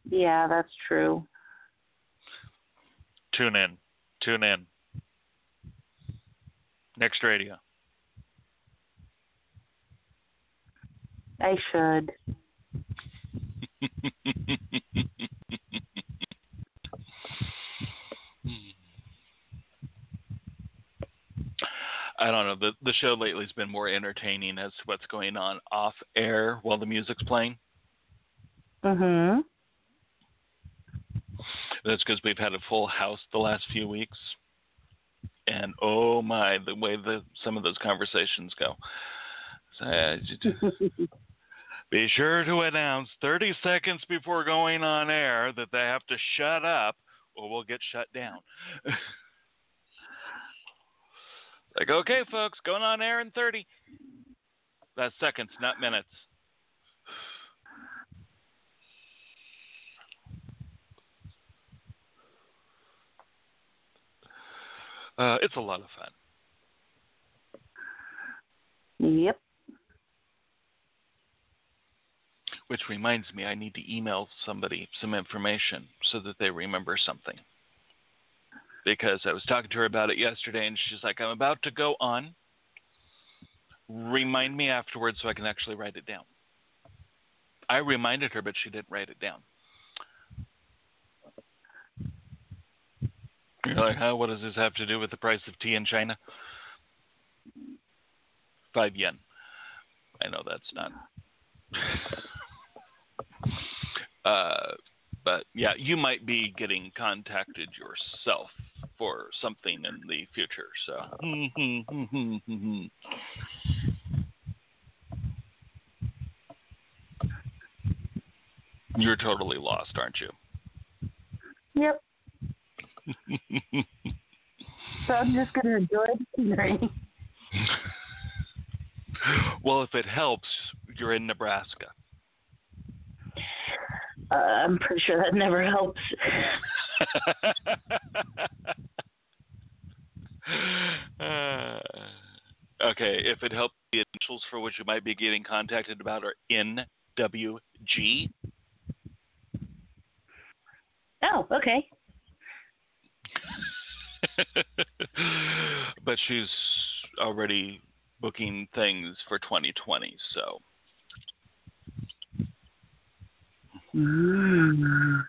Yeah, that's true. Tune in. Tune in. Next radio. I should. [LAUGHS] I don't know. The the show lately has been more entertaining as to what's going on off air while the music's playing. Mhm. That's because we've had a full house the last few weeks, and oh my, the way the some of those conversations go. [LAUGHS] Be sure to announce 30 seconds before going on air that they have to shut up, or we'll get shut down. [LAUGHS] like, okay, folks, going on air in 30. That's seconds, not minutes. Uh, it's a lot of fun. Yep. Which reminds me, I need to email somebody some information so that they remember something. Because I was talking to her about it yesterday, and she's like, I'm about to go on. Remind me afterwards so I can actually write it down. I reminded her, but she didn't write it down. You're like, huh? What does this have to do with the price of tea in China? Five yen. I know that's not. [LAUGHS] uh, but yeah, you might be getting contacted yourself for something in the future. So. [LAUGHS] You're totally lost, aren't you? Yep. So I'm just gonna enjoy the scenery. [LAUGHS] well, if it helps, you're in Nebraska. Uh, I'm pretty sure that never helps. uh, [LAUGHS] okay, if it helps, the initials for which you might be getting contacted about are NWG. Oh, okay. [LAUGHS] but she's already booking things for 2020, so. Mm.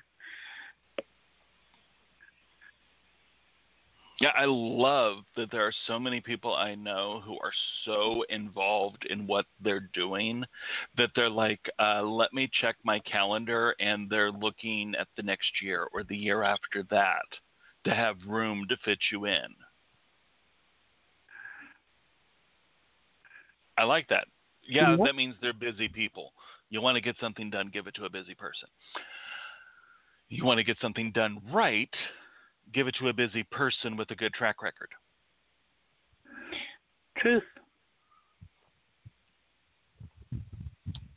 Yeah, I love that there are so many people I know who are so involved in what they're doing that they're like, uh, let me check my calendar, and they're looking at the next year or the year after that to have room to fit you in. I like that. Yeah, that means they're busy people. You want to get something done, give it to a busy person. You want to get something done right, give it to a busy person with a good track record. Truth.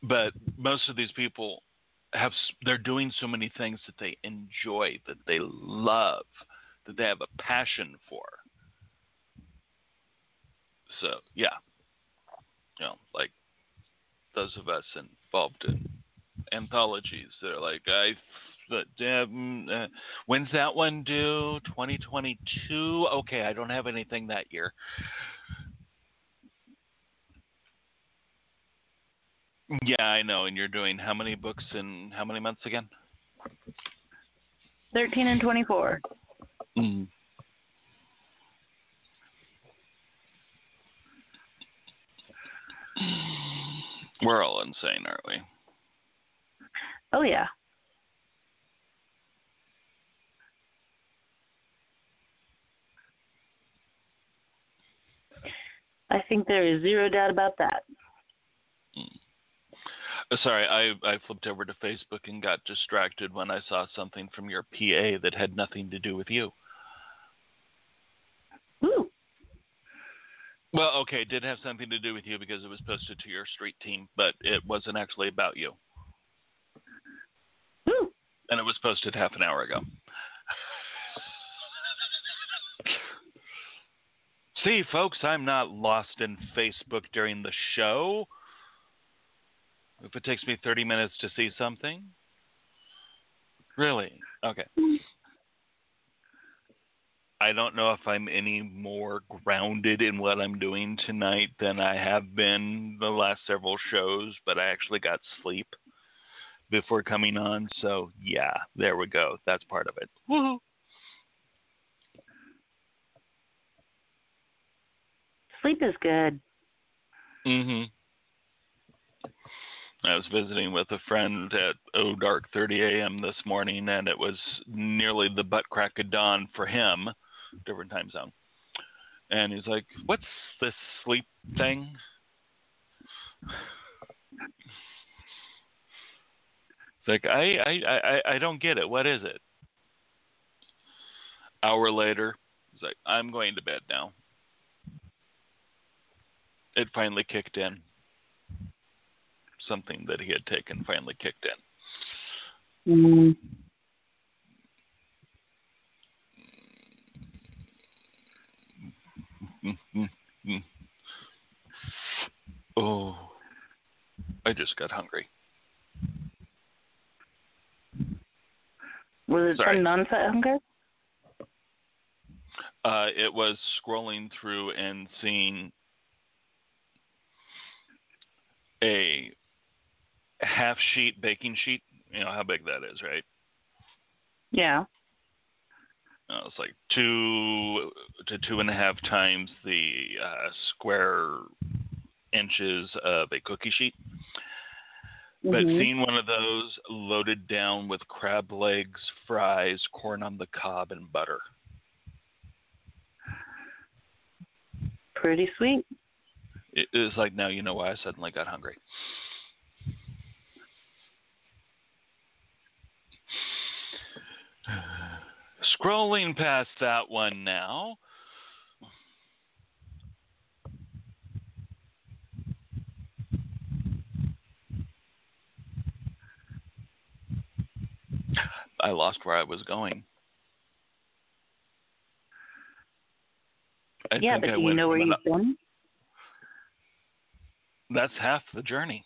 But most of these people have they're doing so many things that they enjoy, that they love, that they have a passion for. So, yeah. You know, like those of us involved in anthologies, they're like, I uh, when's that one due? 2022. Okay, I don't have anything that year. Yeah, I know. And you're doing how many books in how many months again? 13 and 24. Mm. We're all insane, aren't we? Oh, yeah. I think there is zero doubt about that. Uh, Oh, sorry, I, I flipped over to Facebook and got distracted when I saw something from your PA that had nothing to do with you. Ooh. Well, okay, it did have something to do with you because it was posted to your street team, but it wasn't actually about you. Ooh. And it was posted half an hour ago. [LAUGHS] See, folks, I'm not lost in Facebook during the show. If it takes me 30 minutes to see something. Really? Okay. I don't know if I'm any more grounded in what I'm doing tonight than I have been the last several shows, but I actually got sleep before coming on. So, yeah, there we go. That's part of it. Woohoo. Sleep is good. Mhm. I was visiting with a friend at oh dark 30 a.m. this morning, and it was nearly the butt crack of dawn for him, different time zone. And he's like, "What's this sleep thing?" It's like I I I I don't get it. What is it? Hour later, he's like, "I'm going to bed now." It finally kicked in something that he had taken finally kicked in. Mm. oh, I just got hungry. Was it Sorry. from non-fat hunger? Uh, it was scrolling through and seeing a half sheet baking sheet. You know how big that is, right? Yeah. Uh, it's like two to two and a half times the uh, square inches of a cookie sheet. But Mhm. seeing one of those loaded down with crab legs, fries, corn on the cob, and butter. Pretty sweet. It was like now you know why I suddenly got hungry. Scrolling past that one now. I lost where I was going. I yeah, but do you know where you've been? That's half the journey.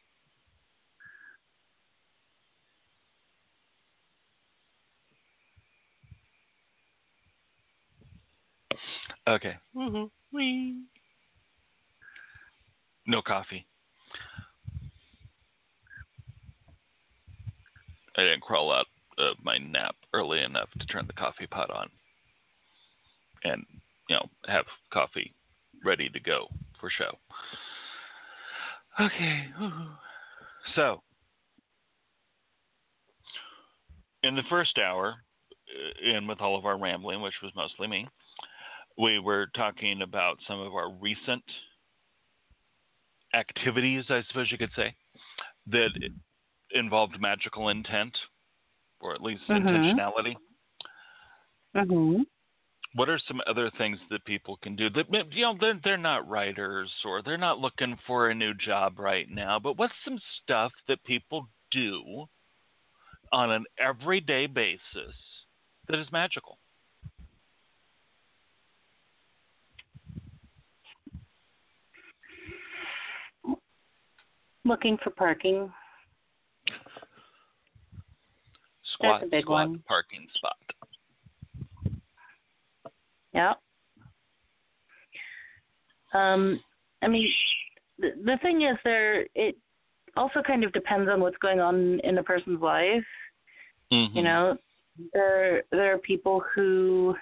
Okay. Wee. No coffee. I didn't crawl out of my nap early enough to turn the coffee pot on and, you know, have coffee ready to go for show. Okay. So, in the first hour, uh, and with all of our rambling, which was mostly me, we were talking about some of our recent activities, I suppose you could say, that involved magical intent, or at least Mhm. intentionality. Mm-hmm. what are some other things that people can do that you know they're they're not writers or they're not looking for a new job right now but what's some stuff that people do on an everyday basis that is magical Looking for parking. squat a big squat one. parking spot Yeah. Um, I mean, the, the thing is, there it also kind of depends on what's going on in a person's life. mm-hmm. You know, there there are people who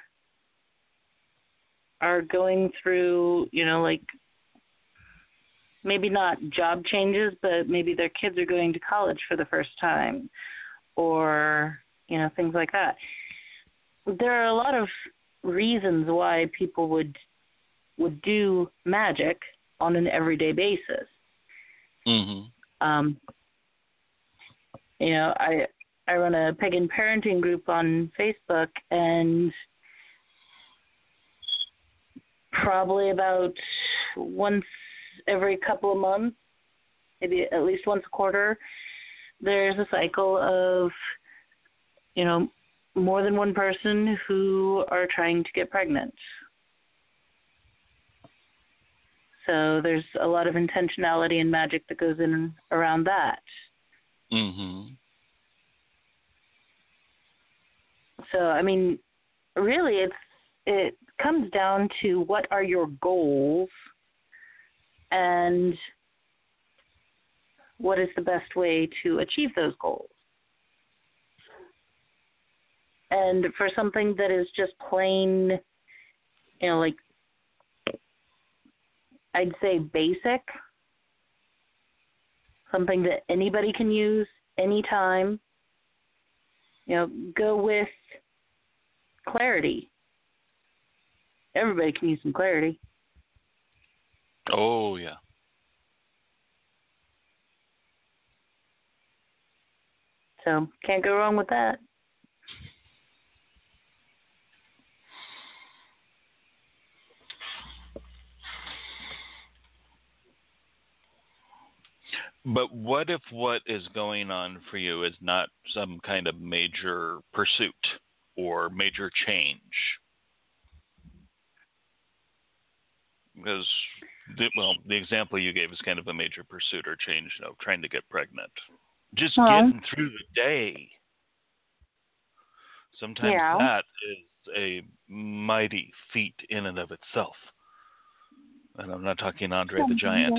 are going through, you know, like maybe not job changes, but maybe their kids are going to college for the first time, or you know, things like that. There are a lot of reasons why people would would do magic on an everyday basis. Mm-hmm. Um, you know, I I run a pagan parenting group on Facebook, and probably about once every couple of months, maybe at least once a quarter, there's a cycle of, you know, more than one person who are trying to get pregnant. So there's a lot of intentionality and magic that goes in around that. Mhm. So I mean, really, it's it comes down to what are your goals and what is the best way to achieve those goals. And for something that is just plain, you know, like I'd say basic, something that anybody can use anytime, you know, go with clarity. Everybody can use some clarity. Oh yeah. So can't go wrong with that. But what if what is going on for you is not some kind of major pursuit or major change? Because, the, well, the example you gave is kind of a major pursuit or change, you know, trying to get pregnant. Just getting through the day. Sometimes Yeah. that is a mighty feat in and of itself. And I'm not talking Andre the Giant.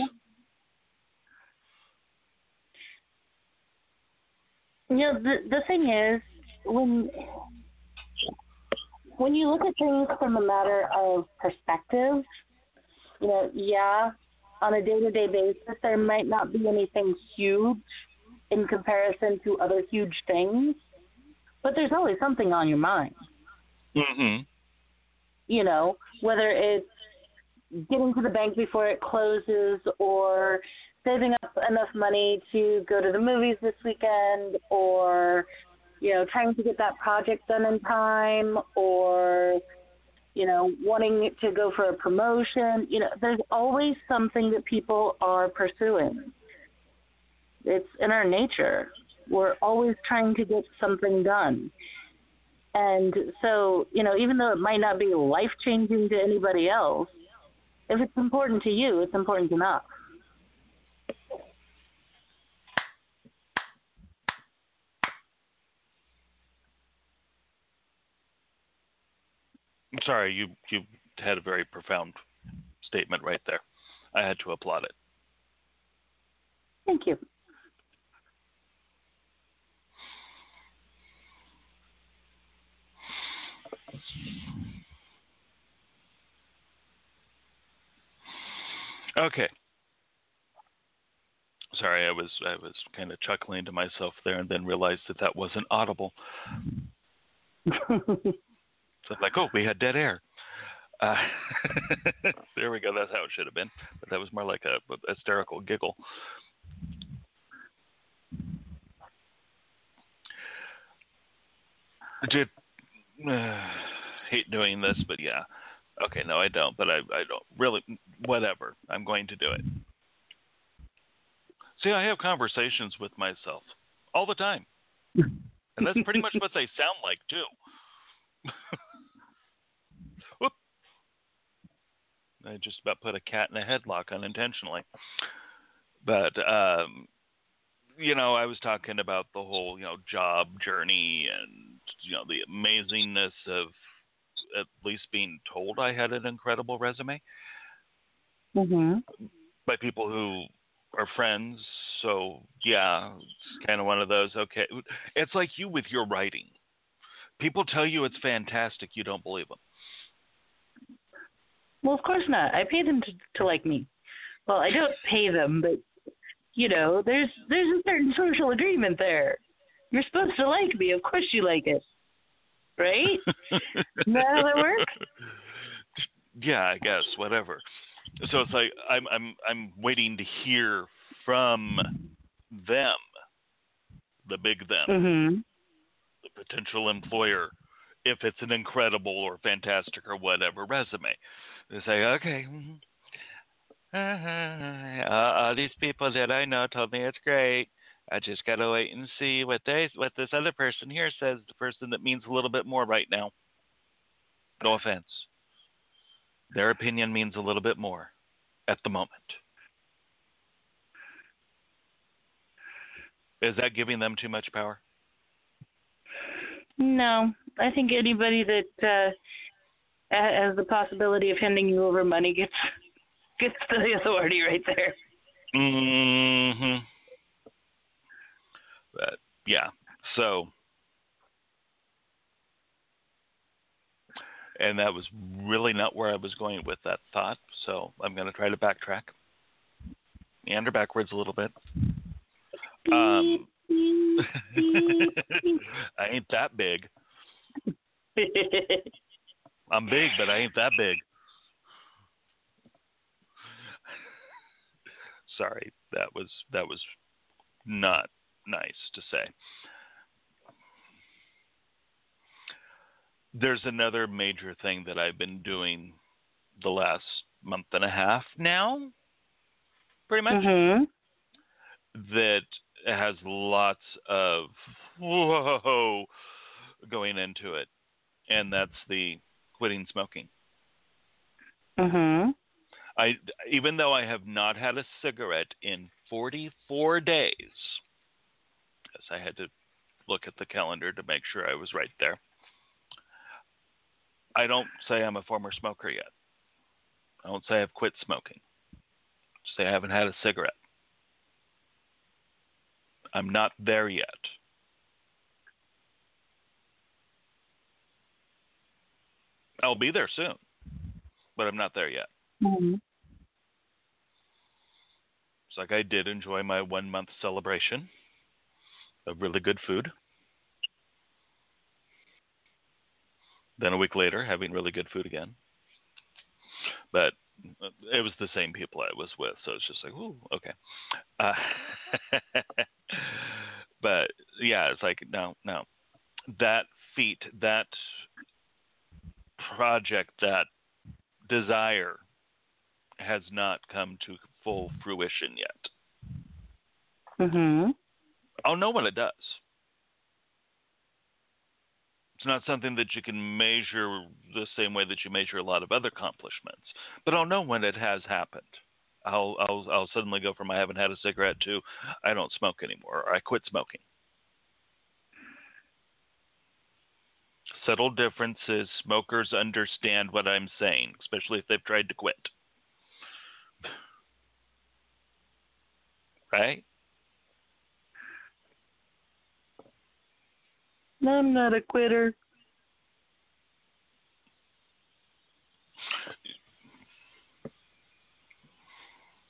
You know, the the thing is when when you look at things from a matter of perspective, you know, yeah, on a day to day basis there might not be anything huge in comparison to other huge things, but there's always something on your mind. Mm-hmm. You know, whether it's getting to the bank before it closes or saving up enough money to go to the movies this weekend or you know trying to get that project done in time or you know wanting to go for a promotion you know there's always something that people are pursuing. It's in our nature. We're always trying to get something done. And so you know even though it might not be life changing to anybody else if it's important to you it's important enough I'm sorry, you you had a very profound statement right there. I had to applaud it. Thank you. Okay. Sorry, I was I was kind of chuckling to myself there, and then realized that that wasn't audible. [LAUGHS] So it's like, oh, we had dead air. Uh, [LAUGHS] there we go. That's how it should have been. But that was more like a, a hysterical giggle. Did uh, hate doing this, but yeah. Okay, no, I don't. But I, I don't really. Whatever. I'm going to do it. See, I have conversations with myself all the time, and that's pretty much what they sound like too. [LAUGHS] I just about put a cat in a headlock unintentionally. But um you know, I was talking about the whole, you know, job journey and you know, the amazingness of at least being told I had an incredible resume mhm. by people who are friends. So, yeah, it's kind of one of those, okay. It's like you with your writing. People tell you it's fantastic, you don't believe them. Well, of course not. I pay them to to like me. Well, I don't [LAUGHS] pay them, but you know, there's there's a certain social agreement there. You're supposed to like me. Of course you like it. Right? [LAUGHS] That how that works? yeah, I guess whatever. So it's like I'm I'm I'm waiting to hear from them, the big them, Mhm. the potential employer, if it's an incredible or fantastic or whatever resume. They say, okay. mhm. Uh, all these people that I know told me it's great. I just gotta wait and see what they what this other person here says. The person that means a little bit more right now. No offense. Their opinion means a little bit more. at the moment. Is that giving them too much power? No, I think anybody that uh, has the possibility of handing you over money gets [LAUGHS] gets the authority right there. hmm But yeah, so and that was really not where I was going with that thought. So I'm going to try to backtrack, meander backwards a little bit. Um, [LAUGHS] I ain't that big. [LAUGHS] I'm big, but I ain't that big. Sorry, that was that was not nice to say. There's another major thing that I've been doing the last month and a half now, pretty much, Mhm. that has lots of whoa going into it, and that's the quitting smoking. Mhm. I even though I have not had a cigarette in 44 days, yes, I had to look at the calendar to make sure I was right there. I don't say I'm a former smoker yet. I don't say I've quit smoking. Say I haven't had a cigarette. I'm not there yet. I'll be there soon, but I'm not there yet. Mhm. It's like I did enjoy my one month celebration of really good food. Then a week later, having really good food again. But it was the same people I was with, so it's just like, ooh, okay. Uh, [LAUGHS] but yeah, it's like, no, no. That feat, that project, that desire has not come to full fruition yet. Mhm. I'll know when it does. It's not something that you can measure the same way that you measure a lot of other accomplishments, but I'll know when it has happened. I'll I'll I'll suddenly go from I haven't had a cigarette to I don't smoke anymore or I quit smoking. Subtle differences. Smokers understand what I'm saying, especially if they've tried to quit. Right? I'm not a quitter.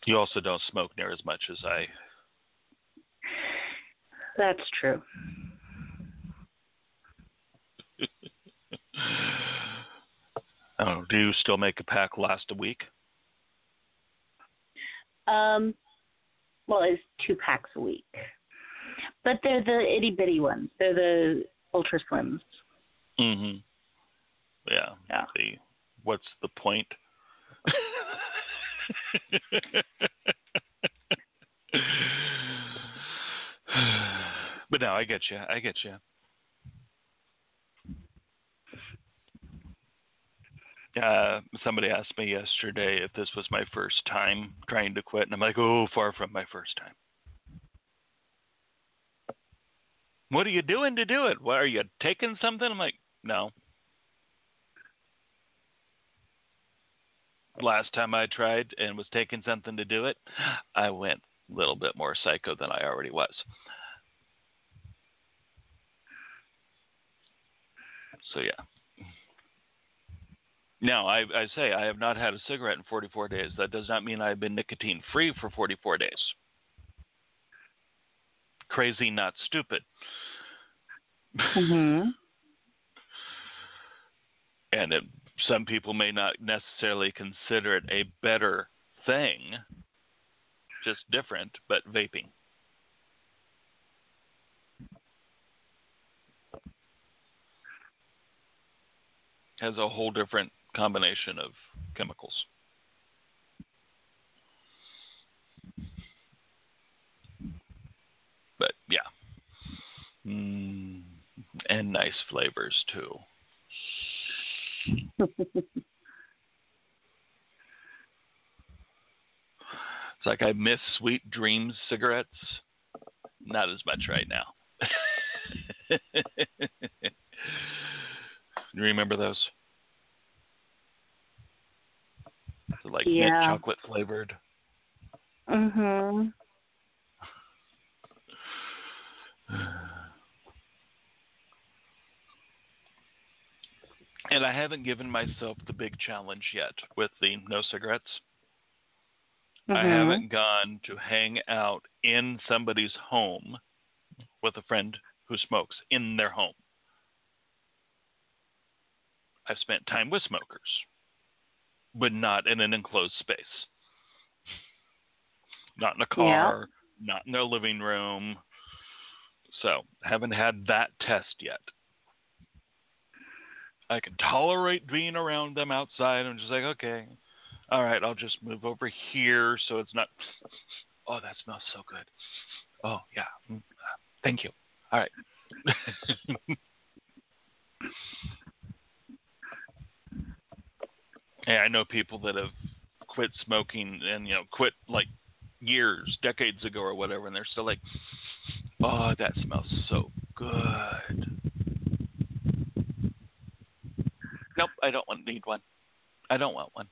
You also don't smoke near as much as I That's true. I don't know. Do you still make a pack last a week? Um, well, it's two packs a week, but they're the itty bitty ones. They're the ultra slims. Mm-hmm. Yeah. Yeah. The what's the point? [LAUGHS] [SIGHS] but no, I get you. I get you. Uh, somebody asked me yesterday if this was my first time trying to quit, and I'm like, oh, far from my first time. What are you doing to do it? What are you taking something? I'm like, no. Last time I tried and was taking something to do it, I went a little bit more psycho than I already was. So yeah. Now I, I say I have not had a cigarette in 44 days. That does not mean I've been nicotine free for 44 days. Crazy, not stupid. Mhm. [LAUGHS] and it, some people may not necessarily consider it a better thing, just different, but vaping. Has a whole different combination of chemicals. But yeah. Mm, and nice flavors too. [LAUGHS] It's like I miss Sweet Dreams cigarettes. Not as much right now. [LAUGHS] Do you remember those? They're like mint chocolate flavored. Mhm. [SIGHS] And I haven't given myself the big challenge yet with the no cigarettes. I Mhm. haven't gone to hang out in somebody's home with a friend who smokes in their home. I've spent time with smokers, but not in an enclosed space. Not in a car, not in their living room. So, haven't had that test yet. I can tolerate being around them outside. I'm just like, okay, all right, I'll just move over here so it's not. Oh, that smells so good. Oh, yeah. Mm, uh, Thank you. All right. [LAUGHS] I know people that have quit smoking and, you know, quit like years, decades ago or whatever, and they're still like, oh, that smells so good. Nope, I don't want need one. I don't want one.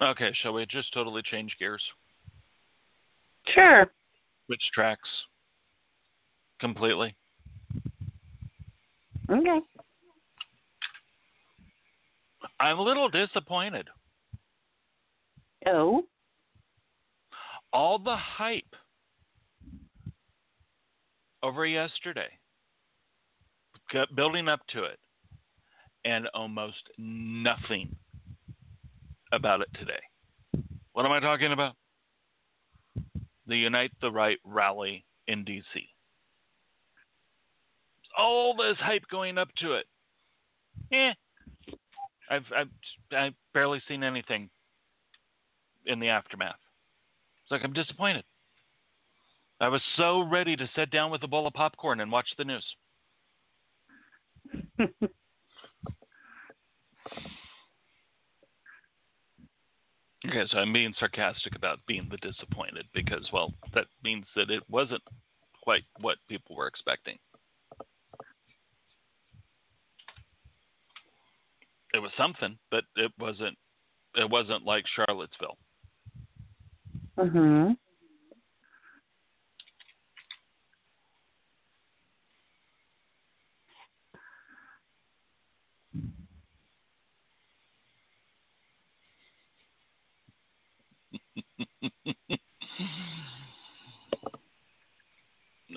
Okay, shall we just totally change gears? Sure. Switch tracks completely. Okay. I'm a little disappointed. Oh. All the hype over yesterday, building up to it, and almost nothing about it today. What am I talking about? The Unite the Right rally in D.C. All this hype going up to it. Eh. I've I've I've barely seen anything in the aftermath. It's like I'm disappointed. I was so ready to sit down with a bowl of popcorn and watch the news. [LAUGHS] Okay, so I'm being sarcastic about being the disappointed because, well, that means that it wasn't quite what people were expecting. It was something, but it wasn't. It wasn't like Charlottesville. mhm.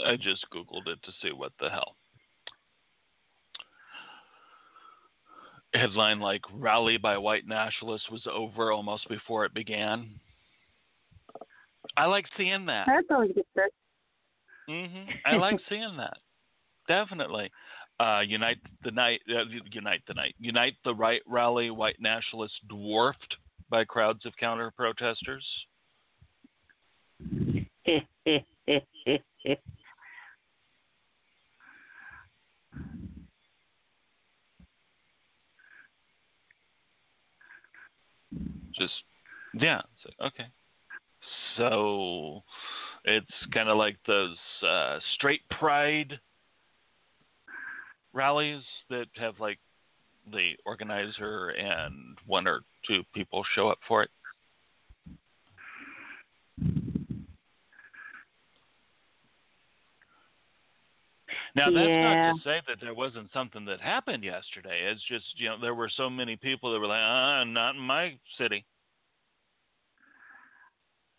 I just Googled it to see what the hell. Headline like rally by white nationalists was over almost before it began. I like seeing that. That's always good start. hmm I like seeing that. Definitely. Uh, unite the night. Uh, unite the night. Unite the right rally. White nationalists dwarfed by crowds of counter protesters. [LAUGHS] Just yeah. Okay. So it's kind of like those uh, straight pride rallies that have like the organizer and one or two people show up for it. Now that's Yeah. not to say that there wasn't something that happened yesterday. It's just you know there were so many people that were like, ah, not in my city.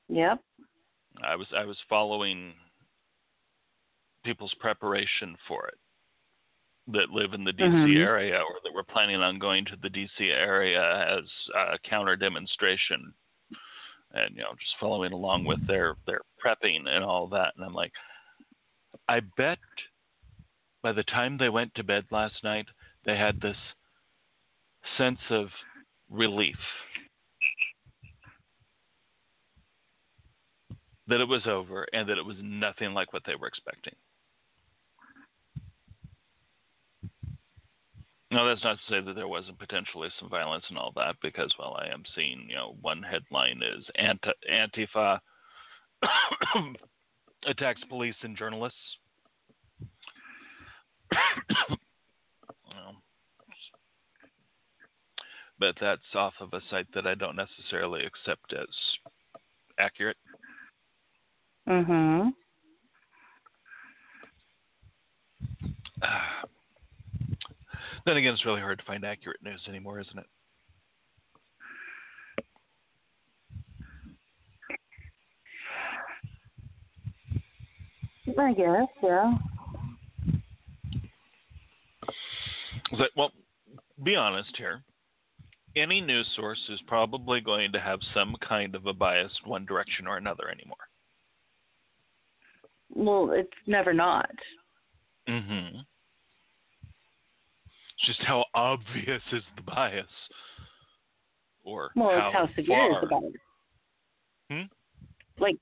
yep. I was I was following people's preparation for it that live in the DC Mhm. area or that were planning on going to the DC area as a counter demonstration and you know just following along with their their prepping and all that and I'm like I bet by the time they went to bed last night, they had this sense of relief that it was over and that it was nothing like what they were expecting. Now, that's not to say that there wasn't potentially some violence and all that, because, well, I am seeing, you know, one headline is Antifa [COUGHS] attacks police and journalists. But that's off of a site that I don't necessarily accept as accurate. Mhm. [SIGHS] then again, it's really hard to find accurate news anymore, isn't it? I guess, yeah. But, well, be honest here. Any news source is probably going to have some kind of a bias one direction or another anymore. Well, it's never not. Mm-hmm. Just how obvious is the bias, or Well, how it's how severe far. is the bias. Hmm? Like,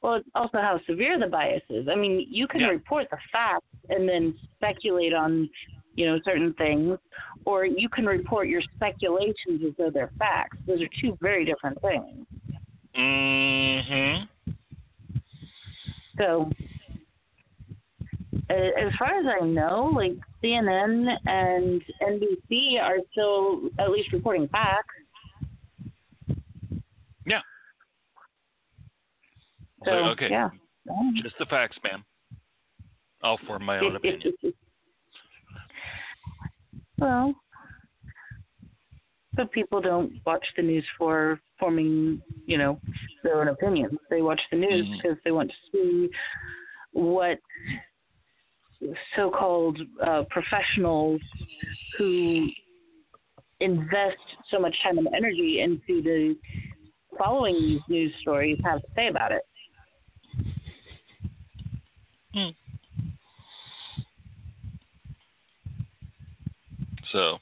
well, it's also how severe the bias is. I mean, you can Yeah. report the facts and then speculate on, you know, certain things, or you can report your speculations as though they're facts. Those are two very different things. Mm-hmm. So, as far as I know, like CNN and NBC are still at least reporting facts. Yeah. So, okay. yeah. Just the facts, ma'am. I'll form my own opinion. Well, but people don't watch the news for forming, you know, their own opinions. They watch the news Mhm. because they want to see what so-called uh, professionals who invest so much time and energy into the following these news stories have to say about it. So,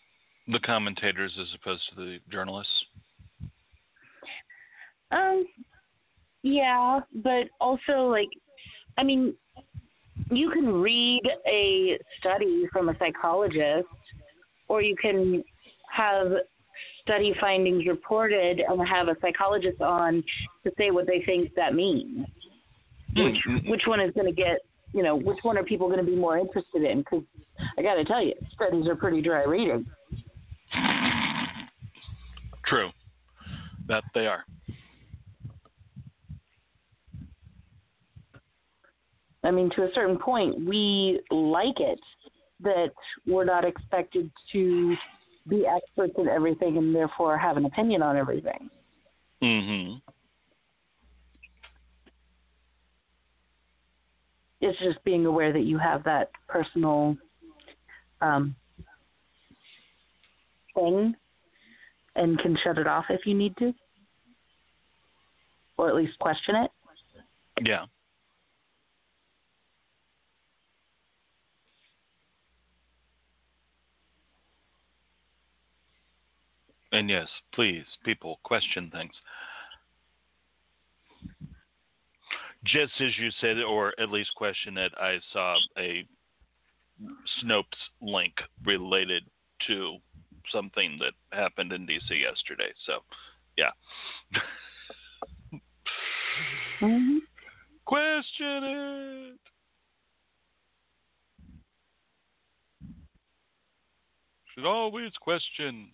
the commentators as opposed to the journalists. Um, yeah, but also like, I mean, you can read a study from a psychologist, or you can have study findings reported and have a psychologist on to say what they think that means. Which Mm-hmm. which one is going to get you know which one are people going to be more interested in? Because I got to tell you, studies are pretty dry reading. True. That they are. I mean, to a certain point, we like it that we're not expected to be experts in everything and therefore have an opinion on everything. Mm-hmm. It's just being aware that you have that personal um, thing and can shut it off if you need to, or at least question it. Yeah. And yes, please, people, question things. Just as you said, or at least question it, I saw a Snopes link related to something that happened in DC yesterday. So, yeah. Mm-hmm. Question it. Should always question.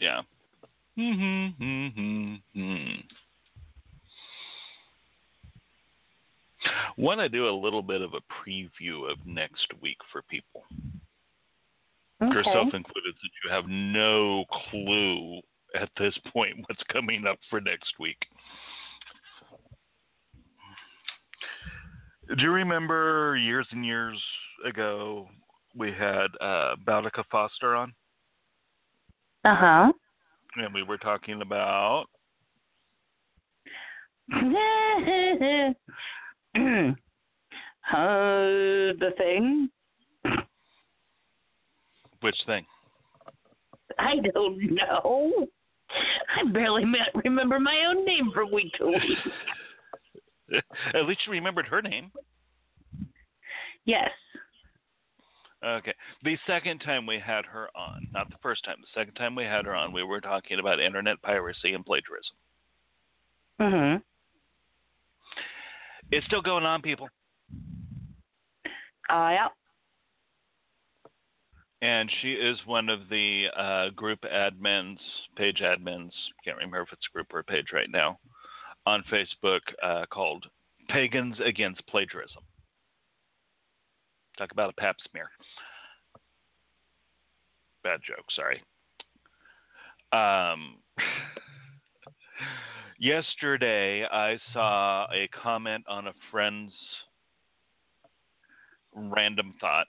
Yeah. Mm-hmm, mm-hmm, mm. Want to do a little bit of a preview of next week for people, yourself included, since you have no clue at this point what's coming up for next week. Do you remember years and years ago we had uh, Boudica Foster on, Uh huh. and we were talking about [LAUGHS] [CLEARS THROAT] uh, the thing. which thing? I don't know. I barely me- remember my own name from week to week. [LAUGHS] At least you remembered her name. Yes. Okay. The second time we had her on, not the first time, the second time we had her on, we were talking about internet piracy and plagiarism. Mhm. It's still going on, people. Uh, yeah. And she is one of the uh, group admins, page admins. Can't remember if it's a group or a page right now on Facebook uh, called Pagans Against Plagiarism. Talk about a pap smear. Bad joke, sorry. Um, [LAUGHS] yesterday, I saw a comment on a friend's random thought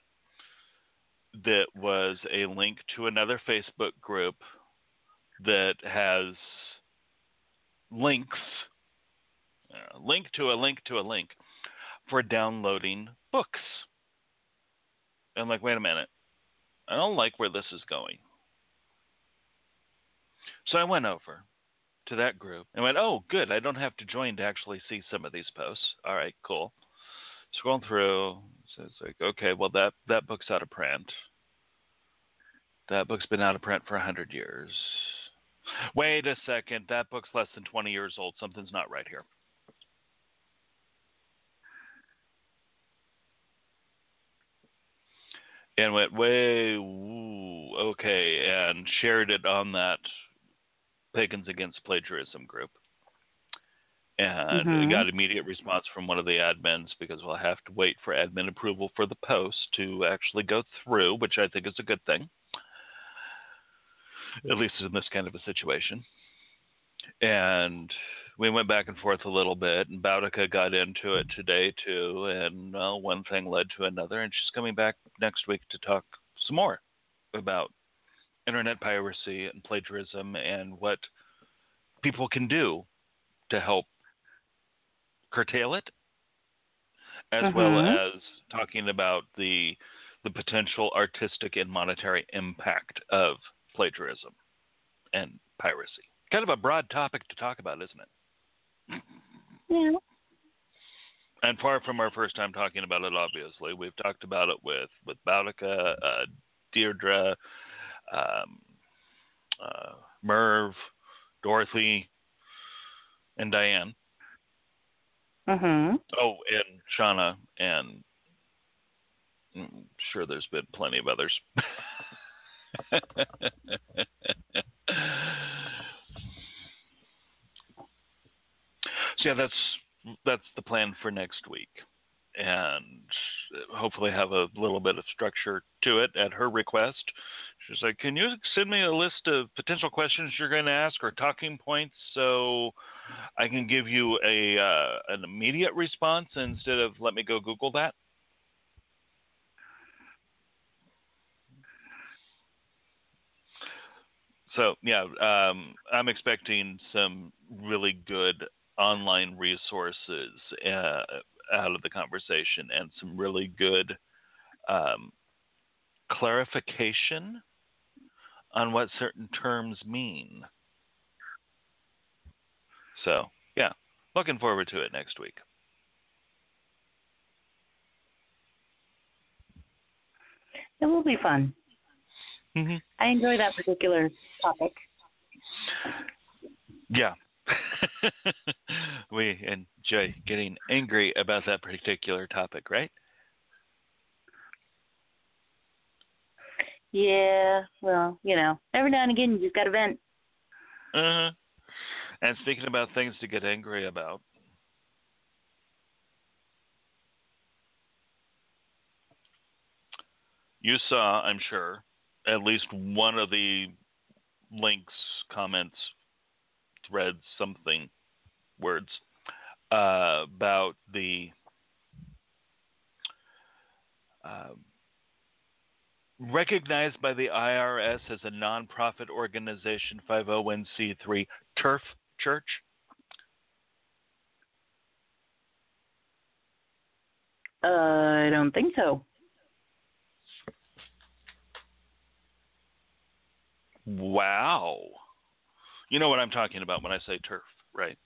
that was a link to another Facebook group that has links, uh, link to a link to a link for downloading books. I'm like, wait a minute. I don't like where this is going. So I went over to that group and went, oh, good. I don't have to join to actually see some of these posts. All right, cool. Scrolling through, so it's like, okay, well that that book's out of print. That book's been out of print for hundred years. Wait a second, that book's less than twenty years old. Something's not right here. And went way ooh, okay, and shared it on that Pagans Against Plagiarism group and Mhm. got immediate response from one of the admins because we'll have to wait for admin approval for the post to actually go through, which I think is a good thing, at least in this kind of a situation. And we went back and forth a little bit, and Boudica got into it today too, and well, one thing led to another, and she's coming back next week to talk some more about internet piracy and plagiarism and what people can do to help curtail it, as well Mhm. as talking about the the potential artistic and monetary impact of plagiarism and piracy. Kind of a broad topic to talk about, isn't it? Yeah. And far from our first time talking about it, obviously. We've talked about it with, with Boudica, uh, Deirdre, um, uh, Merv, Dorothy, and Diane. Mhm. Oh, and Shauna, and I'm sure there's been plenty of others. [LAUGHS] so yeah, that's that's the plan for next week, and hopefully have a little bit of structure to it at her request. She's like, "Can you send me a list of potential questions you're going to ask or talking points so I can give you a uh, an immediate response instead of let me go Google that?" So yeah, um, I'm expecting some really good online resources uh, out of the conversation and some really good um, clarification on what certain terms mean. So yeah, looking forward to it next week. It will be fun. Mm-hmm. I enjoy that particular topic. Yeah. [LAUGHS] we enjoy getting angry about that particular topic, right? Yeah, well, you know, every now and again you just got to vent. Uh-huh. And speaking about things to get angry about, you saw, I'm sure, at least one of the links, comments, threads, something, words uh, about the uh, recognized by the IRS as a nonprofit organization, 501c3 TERF Church. Uh, I don't think so. Wow. You know what I'm talking about when I say TERF, right?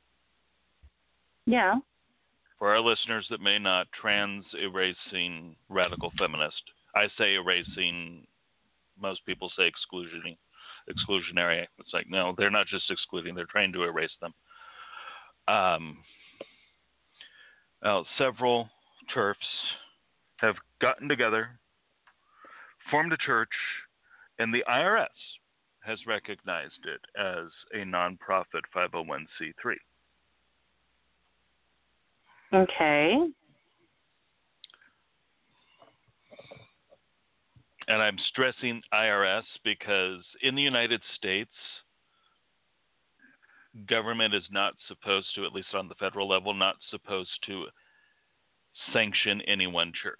Yeah. For our listeners that may not, trans erasing radical feminist. I say erasing. Most people say exclusionary. Exclusionary. It's like no, they're not just excluding; they're trying to erase them. Um, well, several TERFs have gotten together, formed a church, and the IRS has recognized it as a nonprofit 501c3. Okay. And I'm stressing IRS because in the United States, government is not supposed to, at least on the federal level, not supposed to sanction any one church,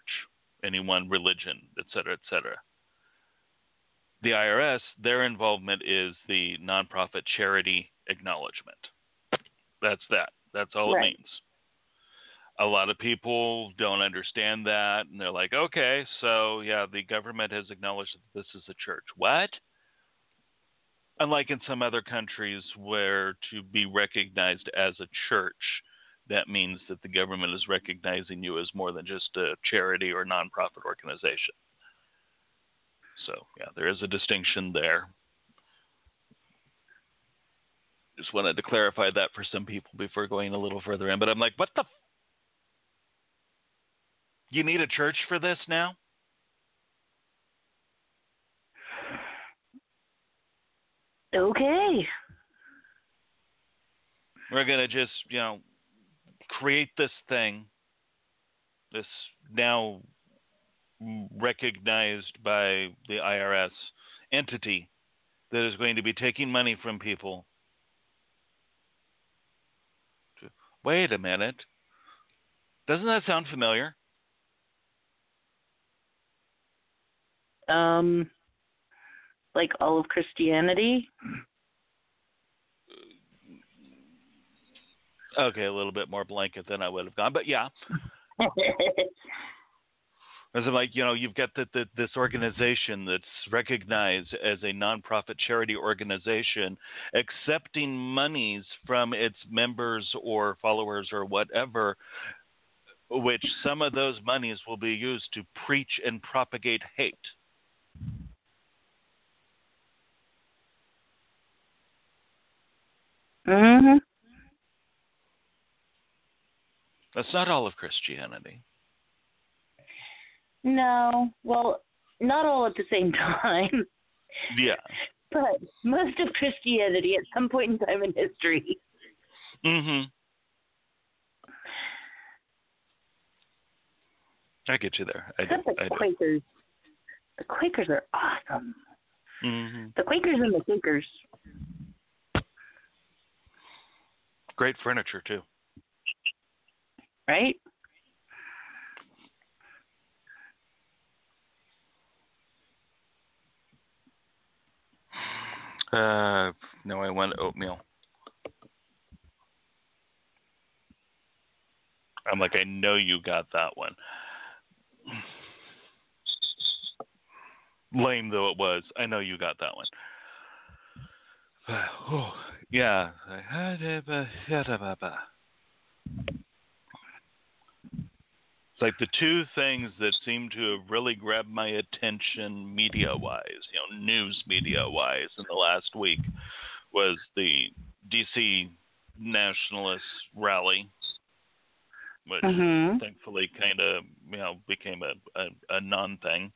any one religion, et cetera, et cetera. The IRS, their involvement is the nonprofit charity acknowledgement. That's that. That's all Right. it means. A lot of people don't understand that, and they're like, okay, so yeah, the government has acknowledged that this is a church. What? Unlike in some other countries where to be recognized as a church, that means that the government is recognizing you as more than just a charity or nonprofit organization. So, yeah, there is a distinction there. Just wanted to clarify that for some people before going a little further in. But I'm like, what the? F- you need a church for this now? Okay. We're going to just, you know, create this thing, this now recognized by the IRS entity that is going to be taking money from people. Wait a minute. Doesn't that sound familiar? Um, like all of Christianity. Okay, a little bit more blanket than I would have gone, but yeah. [LAUGHS] As I'm like, you know, you've got the, the, this organization that's recognized as a nonprofit charity organization, accepting monies from its members or followers or whatever, which some of those monies will be used to preach and propagate hate. mhm. That's not all of Christianity. No. Well, not all at the same [LAUGHS] time, Yeah. but most of Christianity at some point in time in history. Mm-hmm. I get you there. I do. Except the I do. Quakers. The Quakers are awesome. Mm-hmm. The Quakers and the Quakers. Great furniture too. right? Uh, no, I want oatmeal. I'm like, I know you got that one. Lame though it was, I know you got that one. [SIGHS] Oh, yeah. It's like the two things that seem to have really grabbed my attention media wise, you know, news media wise in the last week was the DC nationalist rally, which Mhm. thankfully kind of, you know, became a, a, a non thing,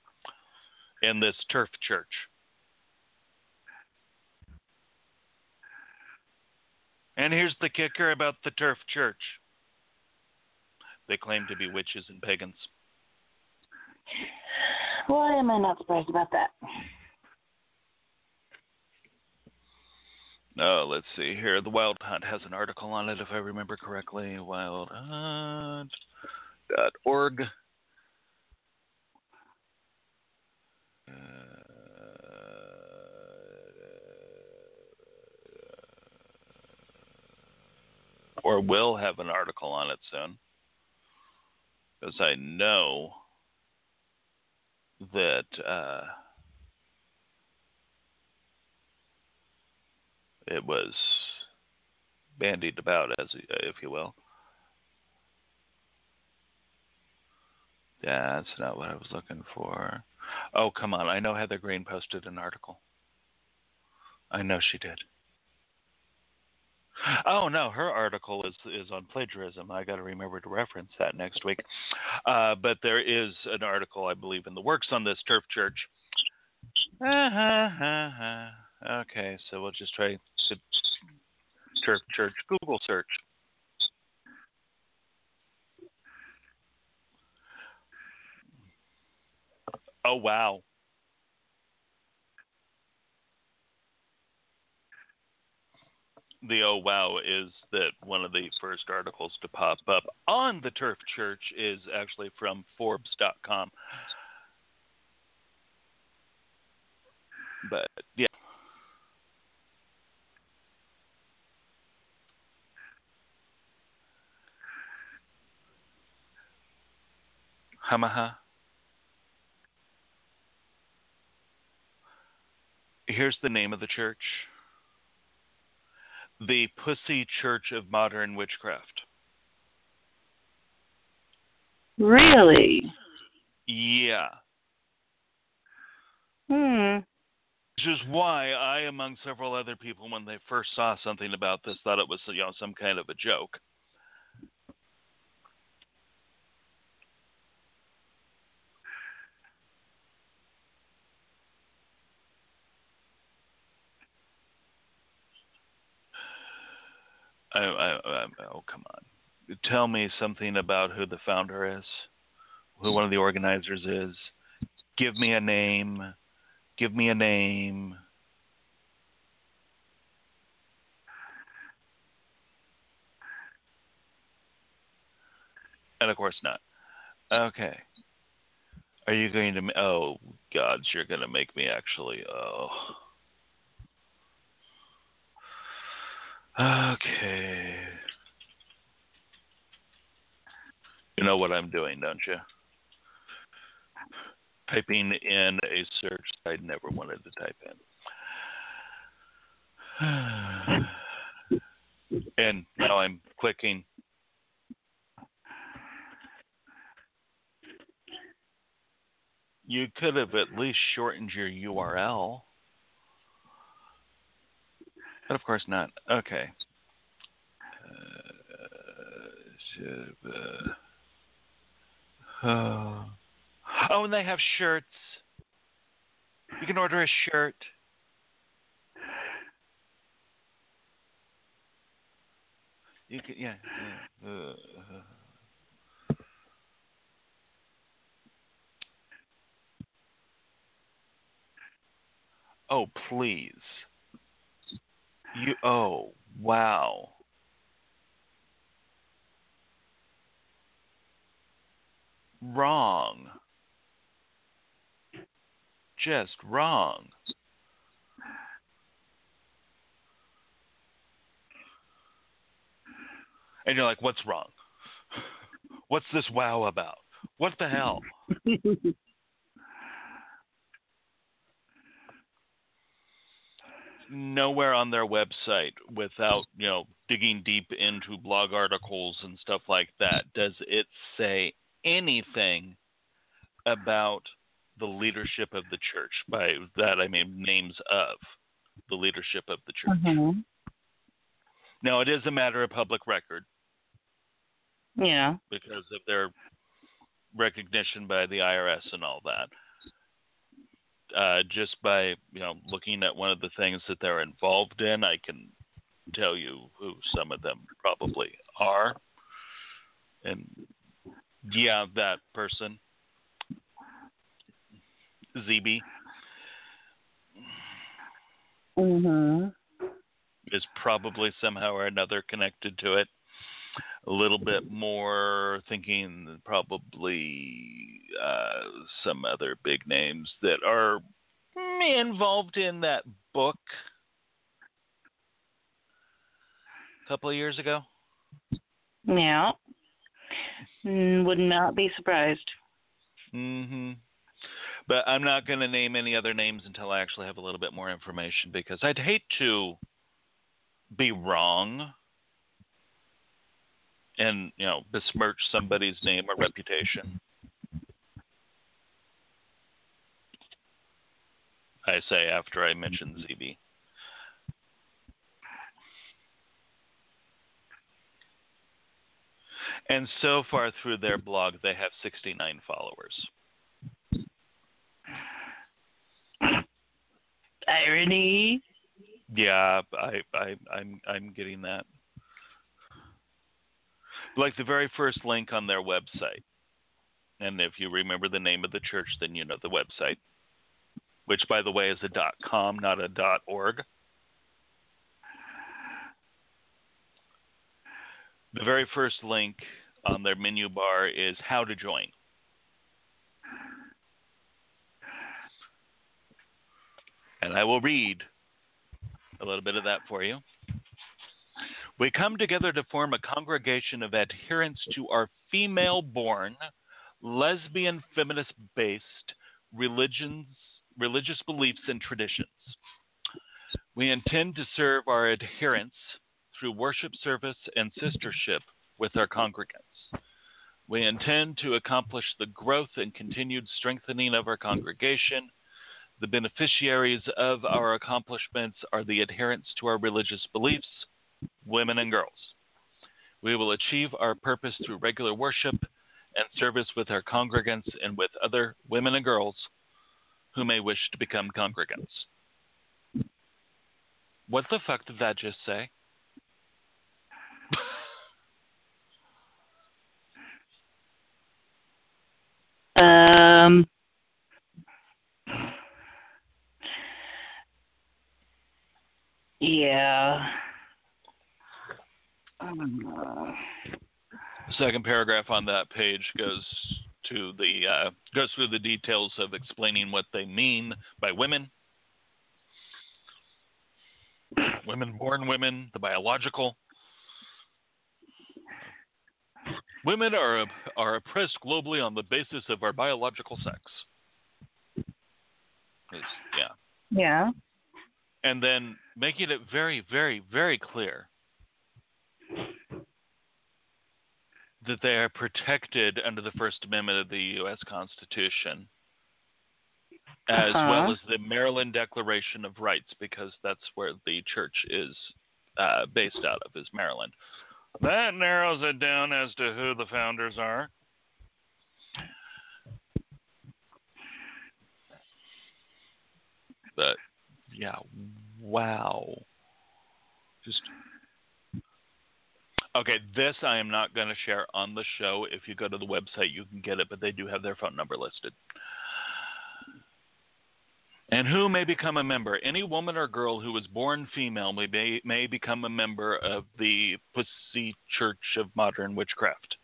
and this TERF church. And here's the kicker about the TERF church. They claim to be witches and pagans. Why am I not surprised about that? Oh, let's see here. The Wild Hunt has an article on it, if I remember correctly. Wildhunt.org. Uh, or will have an article on it soon. Because I know that. Uh, it was bandied about, as if you will. That's not what I was looking for. Oh, come on. I know Heather Greene posted an article. I know she did. Oh no, her article is is on plagiarism. I got to remember to reference that next week. Uh, but there is an article, I believe, in the works on this TERF church. Uh-huh, Okay, so we'll just try TERF church Google search. Oh wow. The oh wow is that one of the first articles to pop up on the TERF church is actually from forbes.com but yeah. Hamaha. Here's the name of the church the Pussy Church of Modern Witchcraft. Really? Yeah. Hmm. Which is why I, among several other people, when they first saw something about this, thought it was you know some kind of a joke. I, I, I, oh come on, tell me something about who the founder is, who one of the organizers is. Give me a name. Give me a name. And of course not. Okay. Are you going to? Oh, gods, you're going to make me actually. Oh. Okay. You know what I'm doing, don't you? Typing in a search I never wanted to type in. [SIGHS] and now I'm clicking. You could have at least shortened your URL. But of course not. Okay. Uh, uh, oh, and they have shirts. You can order a shirt. You can, yeah. yeah. Uh, oh, please. You oh wow. Wrong. Just wrong. And you're like, what's wrong? What's this wow about? What the hell? [LAUGHS] nowhere on their website without you know digging deep into blog articles and stuff like that. Does it say anything about the leadership of the church? By that i mean names of the leadership of the church. Mhm. now it is a matter of public record. Yeah. because of their recognition by the irs and all that uh, just by you know looking at one of the things that they're involved in, I can tell you who some of them probably are. And yeah, that person, ZB, Mhm. is probably somehow or another connected to it. A little bit more thinking probably uh, some other big names that are involved in that book a couple of years ago. Yeah. Mm, Would not be surprised. hmm But I'm not going to name any other names until I actually have a little bit more information because I'd hate to be wrong and you know besmirch somebody's name or reputation. I say after I mention ZB. And so far through their blog, they have 69 followers. Irony. Yeah, I, I, I'm, I'm getting that. Like the very first link on their website, and if you remember the name of the church, then you know the website, which, by the way, is a dot .com, not a dot .org. The very first link on their menu bar is how to join. And I will read a little bit of that for you. We come together to form a congregation of adherents to our female born, lesbian feminist based religions, religious beliefs and traditions. We intend to serve our adherents through worship service and sistership with our congregants. We intend to accomplish the growth and continued strengthening of our congregation. The beneficiaries of our accomplishments are the adherents to our religious beliefs, women and girls. We will achieve our purpose through regular worship and service with our congregants and with other women and girls who may wish to become congregants. What the fuck did that just say? Um. Yeah. Second paragraph on that page goes to the uh, goes through the details of explaining what they mean by women, women born women, the biological. Women are are oppressed globally on the basis of our biological sex. Is- yeah, yeah. and then making it very, very, very clear that they are protected under the First Amendment of the U.S. Constitution, as Uh-huh. well as the Maryland Declaration of Rights, because that's where the church is uh, based out of, is Maryland. That narrows it down as to who the founders are. But yeah, wow. Just Okay, this I am not going to share on the show. If you go to the website, you can get it, but they do have their phone number listed. And who may become a member? Any woman or girl who was born female may, may become a member of the Pussy Church of Modern Witchcraft.